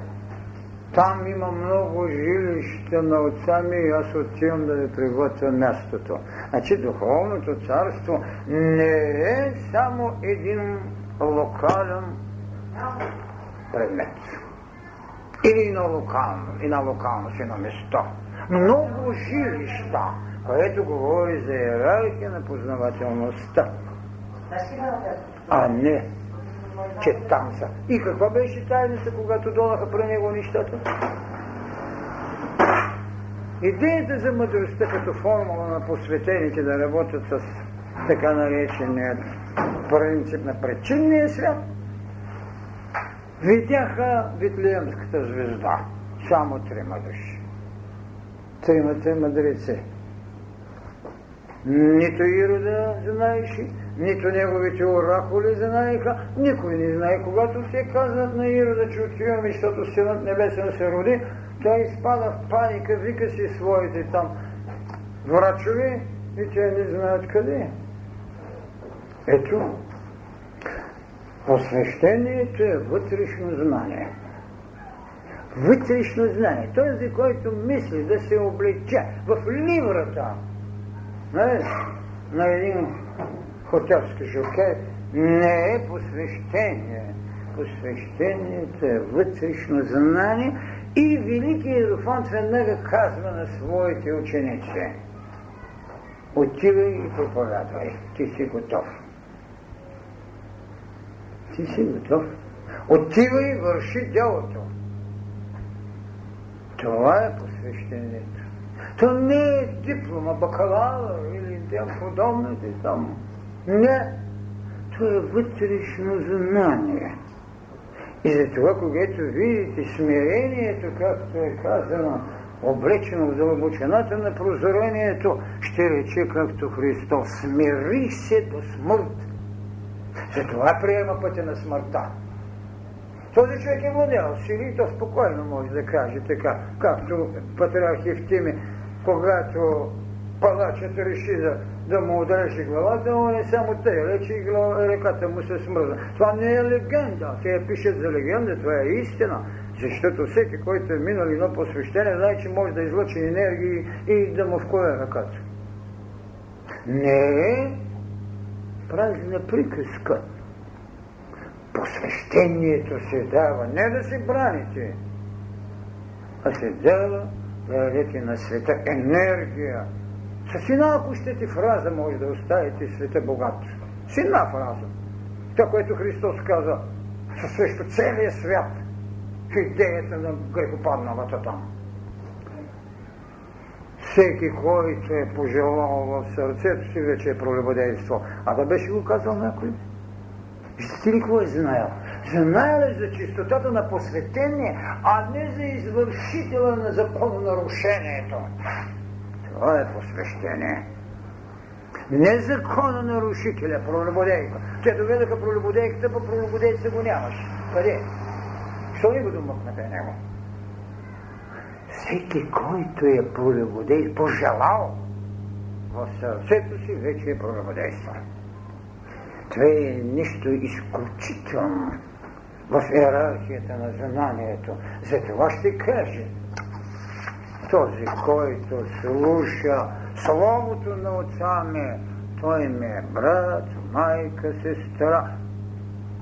Там има много жилища на отца ми и аз отивам да ви приготвя мястото. Значи духовното царство не е само един локален предмет. Или на локално, и на локално си на место. Много жилища което говори за иерархия на познавателността. А не, че там са. И каква беше тайната, когато донаха при него нещата? Идеята за мъдростта като формула на посветените да работят с така нареченият принцип на причинния свят, видяха Витлеемската звезда. Само трима души. Тримата мъдреци нито Ирода знаеше, нито неговите оракули знаеха, никой не знае. Когато се казват на Ирода, че отиваме, защото Синът Небесен се роди, той изпада в паника, вика си своите там врачови и те не знаят къде. Ето, посвещението е вътрешно знание. Вътрешно знание. Този, който мисли да се облече в ливрата нали, на един хотелски жокей, не е посвещение. Посвещението е вътрешно знание и Великият Иерофант веднага казва на своите ученици отивай и проповядвай, ти си готов. Ти си готов. Отивай и върши делото. Това е посвещението. То не е диплома, бакалавър или подобните там. Не. То е вътрешно знание. И затова, когато видите смирението, както е казано, облечено в дълбочината на прозорението, ще рече, както Христос, смирих се до смърт. Затова приема пътя на смъртта. Този човек е владял сили и то спокойно може да каже така, както патриарх Евтими, когато палачът реши да, да му отреже главата, он е само тъй, рече и ръката му се смръзна. Това не е легенда, те пишат за легенда, това е истина. Защото всеки, който е минал едно посвещение, знае, че може да излъчи енергии и да му вкоя ръката. Не е празна приказка. Посвещението се дава не да се браните, а се дава да дадете на света енергия. С една, ако щете фраза, може да оставите света богат. С фраза. Това, което Христос каза, също целия свят в идеята на грехопадналата там. Всеки, който е пожелал в сърцето си, вече е пролюбодейство. А да беше го казал някой? Виждате ли какво е знаел? Знаел е за чистотата на посветение, а не за извършителя на закононарушението. Това е посвещение. Не закона нарушителя, пролюбодейка. Те доведаха пролюбодейката, по пролюбодейца го нямаше. Къде? Що ни го домъкнаха него? Всеки, който е пролюбодей, пожелал в сърцето си, вече е пролюбодействан. Това е нещо изключително в иерархията на знанието. За това ще каже този, който слуша Словото на отца ми, той ми е брат, майка, сестра.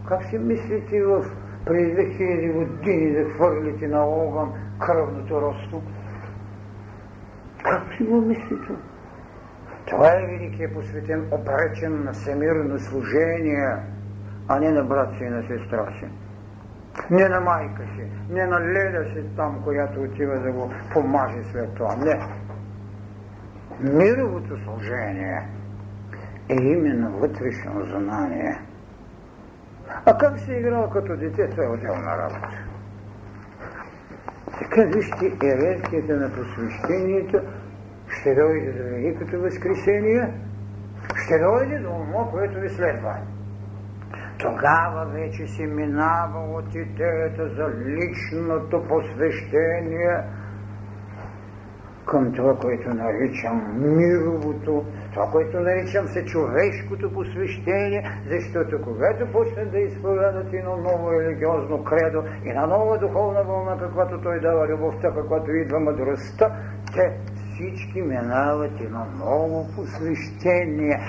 Как си мислите в преди 2000 години да хвърлите на огън кръвното родство? Как си го мислите? Това е великият посветен, обречен на всемирно служение, а не на брат си и на сестра си. Не на майка си, не на леда си там, която отива да го помаже след това. Не. Мировото служение е именно вътрешно знание. А как се играл като дете, това е отделна работа. Така вижте иерархията на посвещението ще дойде до Великото Възкресение, ще дойде до това, което ви следва. Тогава вече се минава от идеята за личното посвещение към това, което наричам мировото, това, което наричам се човешкото посвещение, защото когато почне да изповядат едно ново религиозно кредо и на нова духовна вълна, каквато той дава любовта, каквато идва мъдростта, те всички минават едно ново посвещение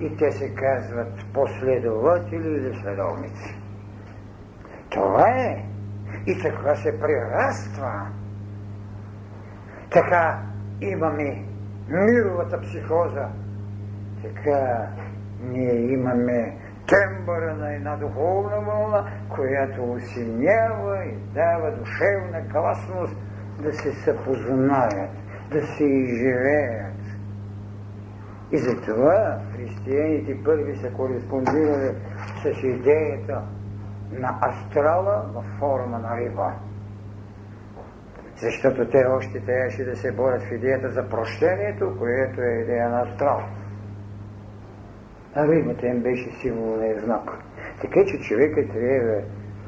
и те се казват последователи или следовници. Това е. И така се прираства. Така имаме мировата психоза. Така ние имаме тембъра на една духовна вълна, която осинява и дава душевна гласност да се съпознаят, да се изживеят. И затова християните първи са кореспондирали с идеята на астрала във форма на риба. Защото те още трябваше да се борят в идеята за прощението, което е идея на астрал. А рибата им беше символния знак. Така че човекът трябва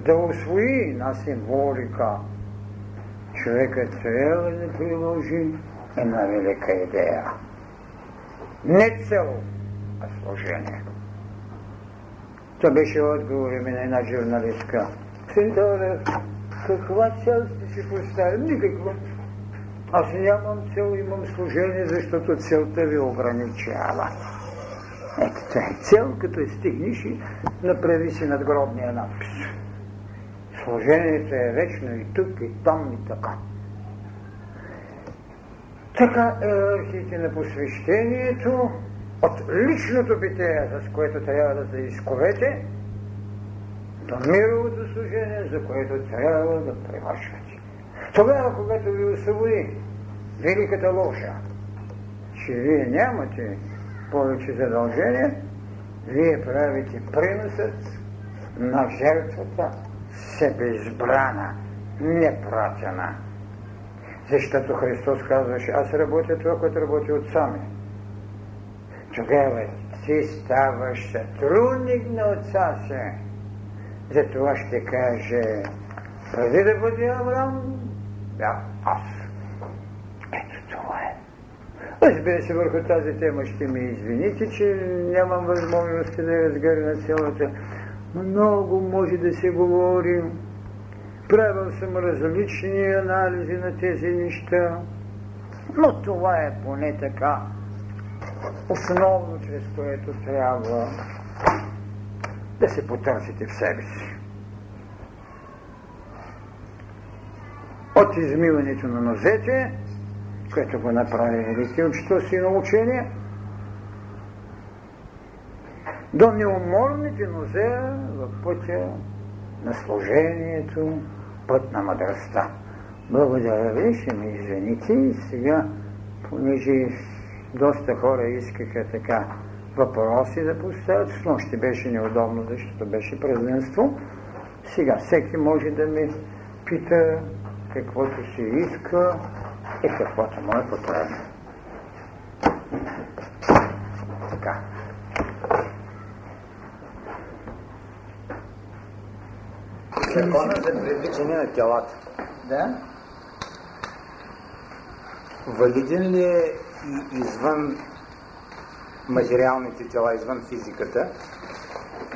да освои на символика. Човекът трябва да приложи една велика идея не цел, а служение. Това беше отговор ми на една журналистка. Синтора, каква цел сте си поставили? Никаква. Аз нямам цел, имам служение, защото целта ви ограничава. Ето това е цел, като е стигнеш и направи си надгробния надпис. Служението е вечно и тук, и там, и така. Така иерархиите на посвещението от личното битие, с което трябва да се изковете, до мировото служение, за което трябва да превършвате. Тогава, когато ви освободи великата ложа, че вие нямате повече задължения, вие правите приносът на жертвата себеизбрана, непратена. Защото Христос казваше, аз работя това, което работи от сами. Тогава ти ставаш сътрудник на отца си. Затова ще каже, преди да бъде Авраам, да, аз. Ето това е. Разбира се, върху тази тема ще ми извините, че нямам възможност да разгърна цялата. Много може да се говори. Правил съм различни анализи на тези неща, но това е поне така основно, чрез което трябва да се потърсите в себе си. От измиването на нозете, което го направи велики учител си на учение, до неуморните нозе в пътя на служението, път на мъдростта. Благодаря ви, ще ми извините и сега, понеже доста хора искаха така въпроси да поставят, но ще беше неудобно, защото беше празненство. Сега всеки може да ми пита каквото си иска и каквото му е потребно. Така. Закона за привличане на телата. Да? Валиден ли е и извън материалните тела, извън физиката?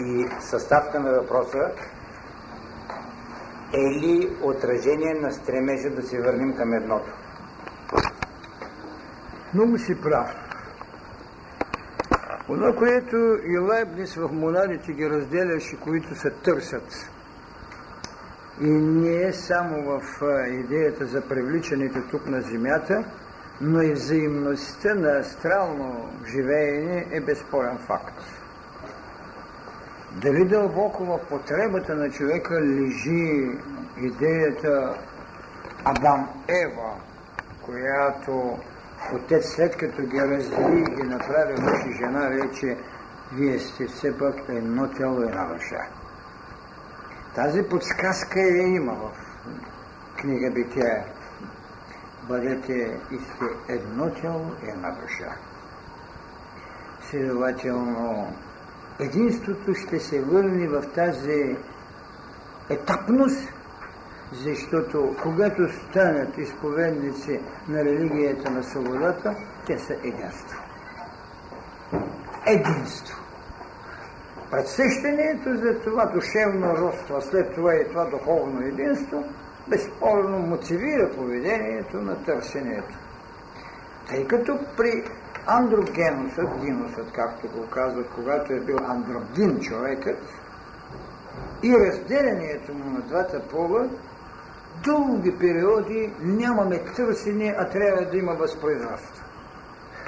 И съставка на въпроса е ли отражение на стремежа да се върнем към едното? Много си прав. Това, което и Лайбнис в монадите ги разделяше, които се търсят. И не е само в идеята за привличането тук на Земята, но и взаимността на астрално живеене е безспорен факт. Дали дълбоко в потребата на човека лежи идеята Адам-Ева, която отец след като ги раздели и направи мъж и жена, рече, вие сте все пак едно тяло и една душа. Тази подсказка я има в книга Битие. Бъдете и сте едно тяло и една душа. Следователно, единството ще се върне в тази етапност, защото когато станат изповедници на религията на свободата, те са единство. Единство. Предсещането за това душевно родство, след това и това духовно единство, безспорно мотивира поведението на търсенето. Тъй като при андрогенусът, гинусът, както го казват, когато е бил андрогин човекът, и разделението му на двата пола, дълги периоди нямаме търсене, а трябва да има възпроизводство.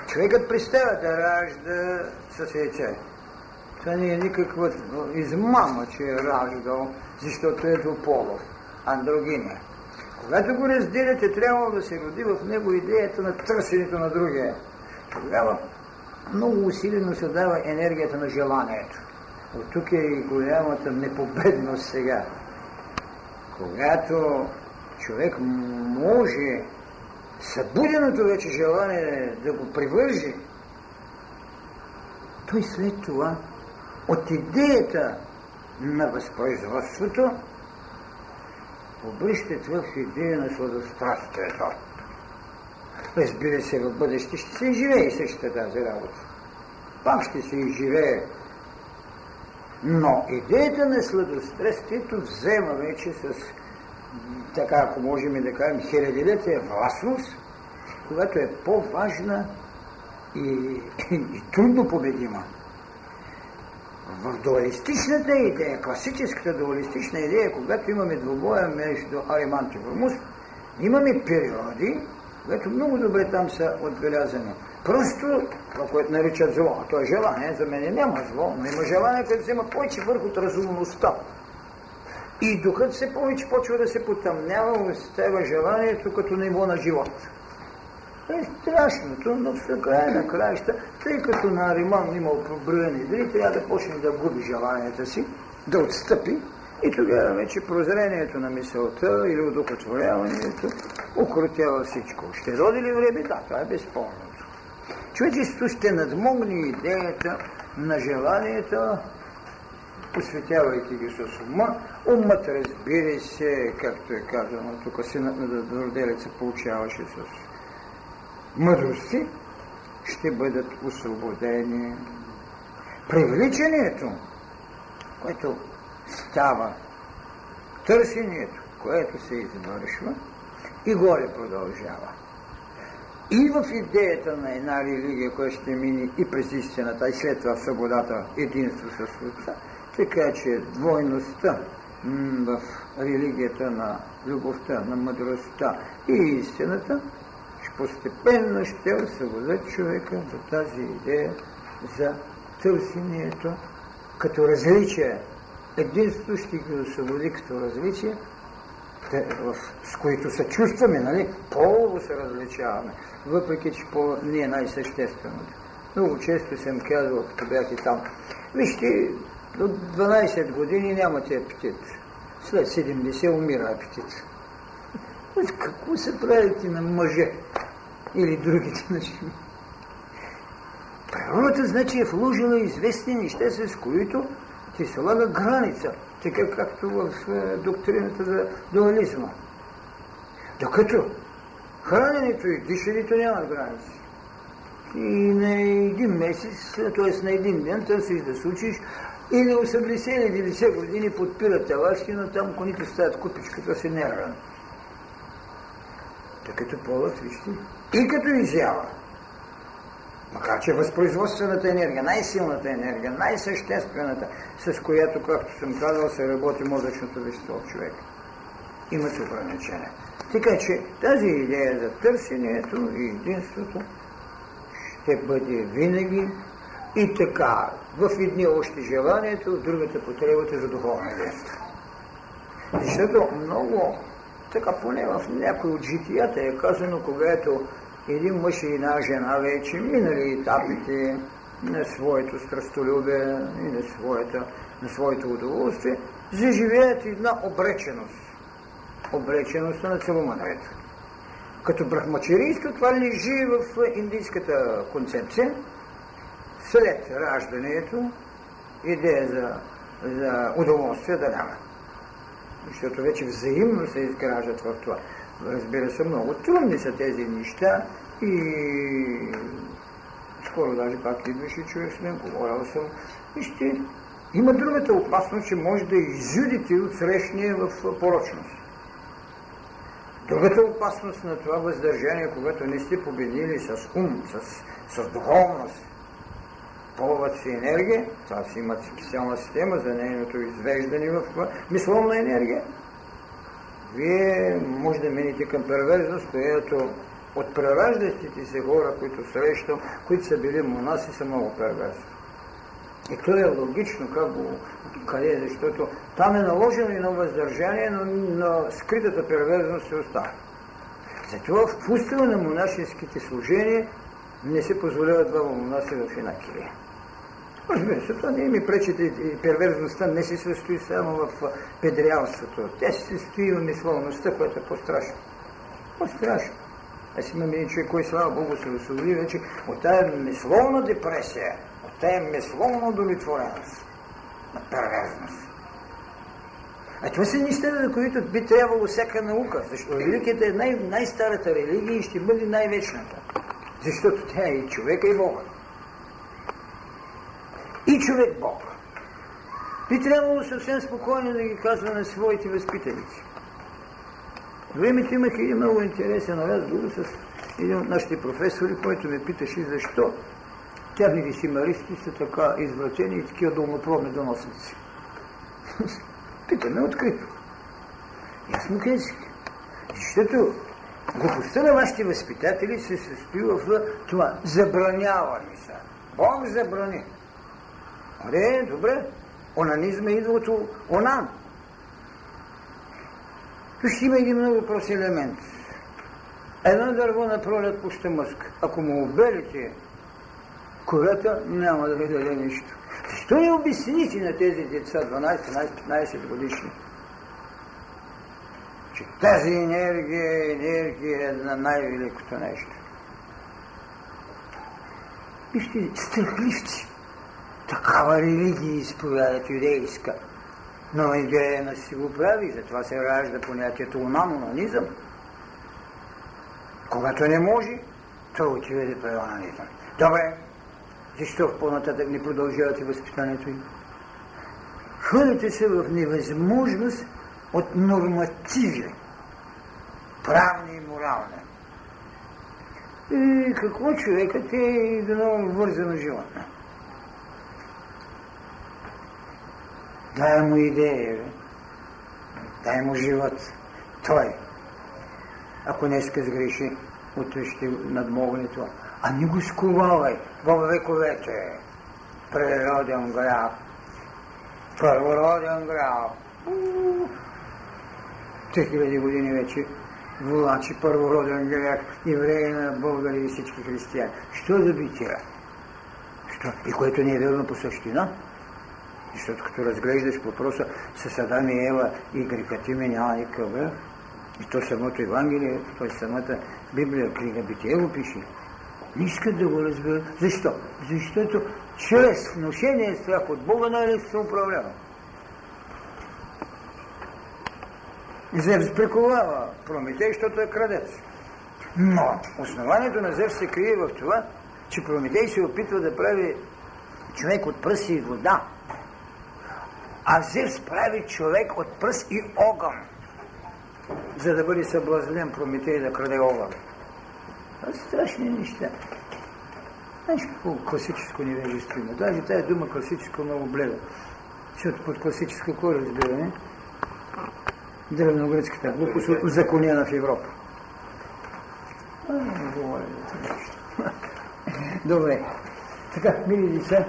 Човекът представя да ражда с яйце. Това не е никаква измама, че е раждал, защото е двуполов. Андрогиня. Когато го разделяте, трябва да се роди в него идеята на търсенето на другия. Тогава много усилено се дава енергията на желанието. От тук е и голямата непобедност сега. Когато човек може събуденото вече желание да го привържи, той след това от идеята на възпроизводството обръщат в идея на сладострастието. Разбира се, в бъдеще ще се изживее същата тази работа. Пак ще се изживее. Но идеята на сладострастието взема вече с, така ако можем да кажем, хилядилетия властност, когато е по-важна и, и, и трудно победима. В дуалистичната идея, класическата дуалистична идея, когато имаме двубоя между Аримант и Върмус, имаме периоди, които много добре там са отбелязани. Просто това, което наричат зло, то е желание, за мен няма зло, но има желание, което взема повече върху от разумността. И духът се повече почва да се потъмнява, остава желанието като ниво на живот. е страшното, но в края на краища, тъй като на Ариман имал проброени дни, трябва да почне да губи желанията си, да отстъпи и тогава вече прозрението на мисълта или удохотворяването укротява всичко. Ще роди ли време? Да, това е безспорното. Човечеството ще надмогне идеята на желанието, посветявайки ги с ума. Умът, разбира се, както е казано, тук синът на Дорделица получаваше с мъдрости, ще бъдат освободени. Привличането, което става, търсението, което се извършва и горе продължава. И в идеята на една религия, която ще мине и през истината, и след това свободата, единство с Отца, така че двойността в религията на любовта, на мъдростта и истината, постепенно ще освободят човека за тази идея за търсението като различие. Единството ще ги освободи като различие, с които се чувстваме, нали? Полово се различаваме, въпреки че по не е най-същественото. Много често съм казвал, като бях и там, вижте, до 12 години нямате апетит. След 70 умира апетит. Какво се правите на мъже или другите начини? Природата, значи, е вложила известни неща, с които ти се лага граница, така както в е, доктрината за дуализма. Докато храненето и дишането нямат граници. И на един месец, т.е. на един ден, търсиш да случиш и на 80 или 90 години подпират телашки, но там коните стават купичката си нервен. Докато полът, вижте, и като изява, Макар че възпроизводствената енергия, най-силната енергия, най-съществената, с която, както съм казал, се работи мозъчното вещество в човек. Имат ограничения. Така че тази идея за търсенето и единството ще бъде винаги и така. В едни още желанието, в другата потребата за духовно единство. Защото много, така поне в някои от житията е казано, когато един мъж и една жена вече минали етапите на своето страстолюбие и на, своята, на своето удоволствие, заживеят една обреченост. Обречеността на целомъдрието. Като брахмачерийство това лежи в индийската концепция. След раждането идея за, за удоволствие да няма. Защото вече взаимно се изграждат в това. Разбира се, много трудни са тези неща и скоро даже пак идваше човек с мен, говорил съм. Вижте, има другата опасност, че може да изюдите от срещния в порочност. Другата опасност на това въздържание, когато не сте победили с ум, с, с духовност, половата си енергия, това си имат специална система за нейното извеждане в мисловна енергия, вие може да минете към перверзност, която от прераждащите се хора, които срещам, които са били монаси, са много перверзни. И то е логично, как го, къде, защото там е наложено едно въздържание, но, но скритата перверзност се остава. Затова в устава на монашеските служения не се позволява два монаси в една килия. Разбира се, това не ми пречи перверзността не се състои само в педриалството. Тя се състои в мисловността, която е по-страшна. По-страшна. Аз имам един човек, който слава Богу се освободи вече от тая мисловна депресия, от тая мисловна удовлетвореност на перверзност. А това са неща, за които би трябвало всяка наука, защото религията е най- най-старата религия и ще бъде най-вечната. Защото тя е и човека, и Бога и човек Бог. Би трябвало съвсем спокойно да ги казва на своите възпитаници. Времето имах един много интересен разговор с един от нашите професори, който ме питаше защо тяхните симаристи са така извратени и такива долнопробни доносници. Питаме открито. И аз му казах, защото глупостта на вашите възпитатели се състои в това забраняване са. Бог забрани. Добре, добре. Онанизма идва от онан. Тук ще има един много прост елемент. Едно дърво на пролет пуща мъск. Ако му обелите кората, няма да ви даде нищо. Защо не обясните на тези деца, 12, 13, 15 годишни, че тази енергия е енергия на най-великото нещо? Вижте, страхливци такава религия изповядат юдейска. Но идея на си го прави, затова се ражда понятието унанонанизъм. Когато не може, той отива да прави онанизъм. Добре, защо по-нататък не продължавате възпитанието им? Хвърляте се в невъзможност от нормативи, правни и морални. И какво човекът е едно вързано животно? Дай му идея, дай му живот. Той, ако днеска сгреши, утре ще надмогне това. А не го сковавай във вековете. Природен грях. Първороден грях. Три години вече влачи първороден грях евреи на българи и всички християни. Що да би тя? Що? И което не е верно по същина. Защото като разглеждаш въпроса с Адам и Ева и грехът им няма никакъв. И то самото Евангелие, то самата Библия, книга Битие го пише. Не искат да го разберат. Защо? Защото чрез вношение страх от Бога най се управлява. Зевс приковава Прометей, защото е крадец. Но основанието на Зевс се крие в това, че Прометей се опитва да прави човек от пръст и вода. А Зевс прави човек от пръст и огън, за да бъде съблазнен Прометей да краде огън. Това са страшни неща. Знаеш какво класическо невежество има? Даже тази дума класическо много бледа. Защото под класическо кой разбиране? Древногръцката глупост, законена в Европа. Добре. Така, мили деца,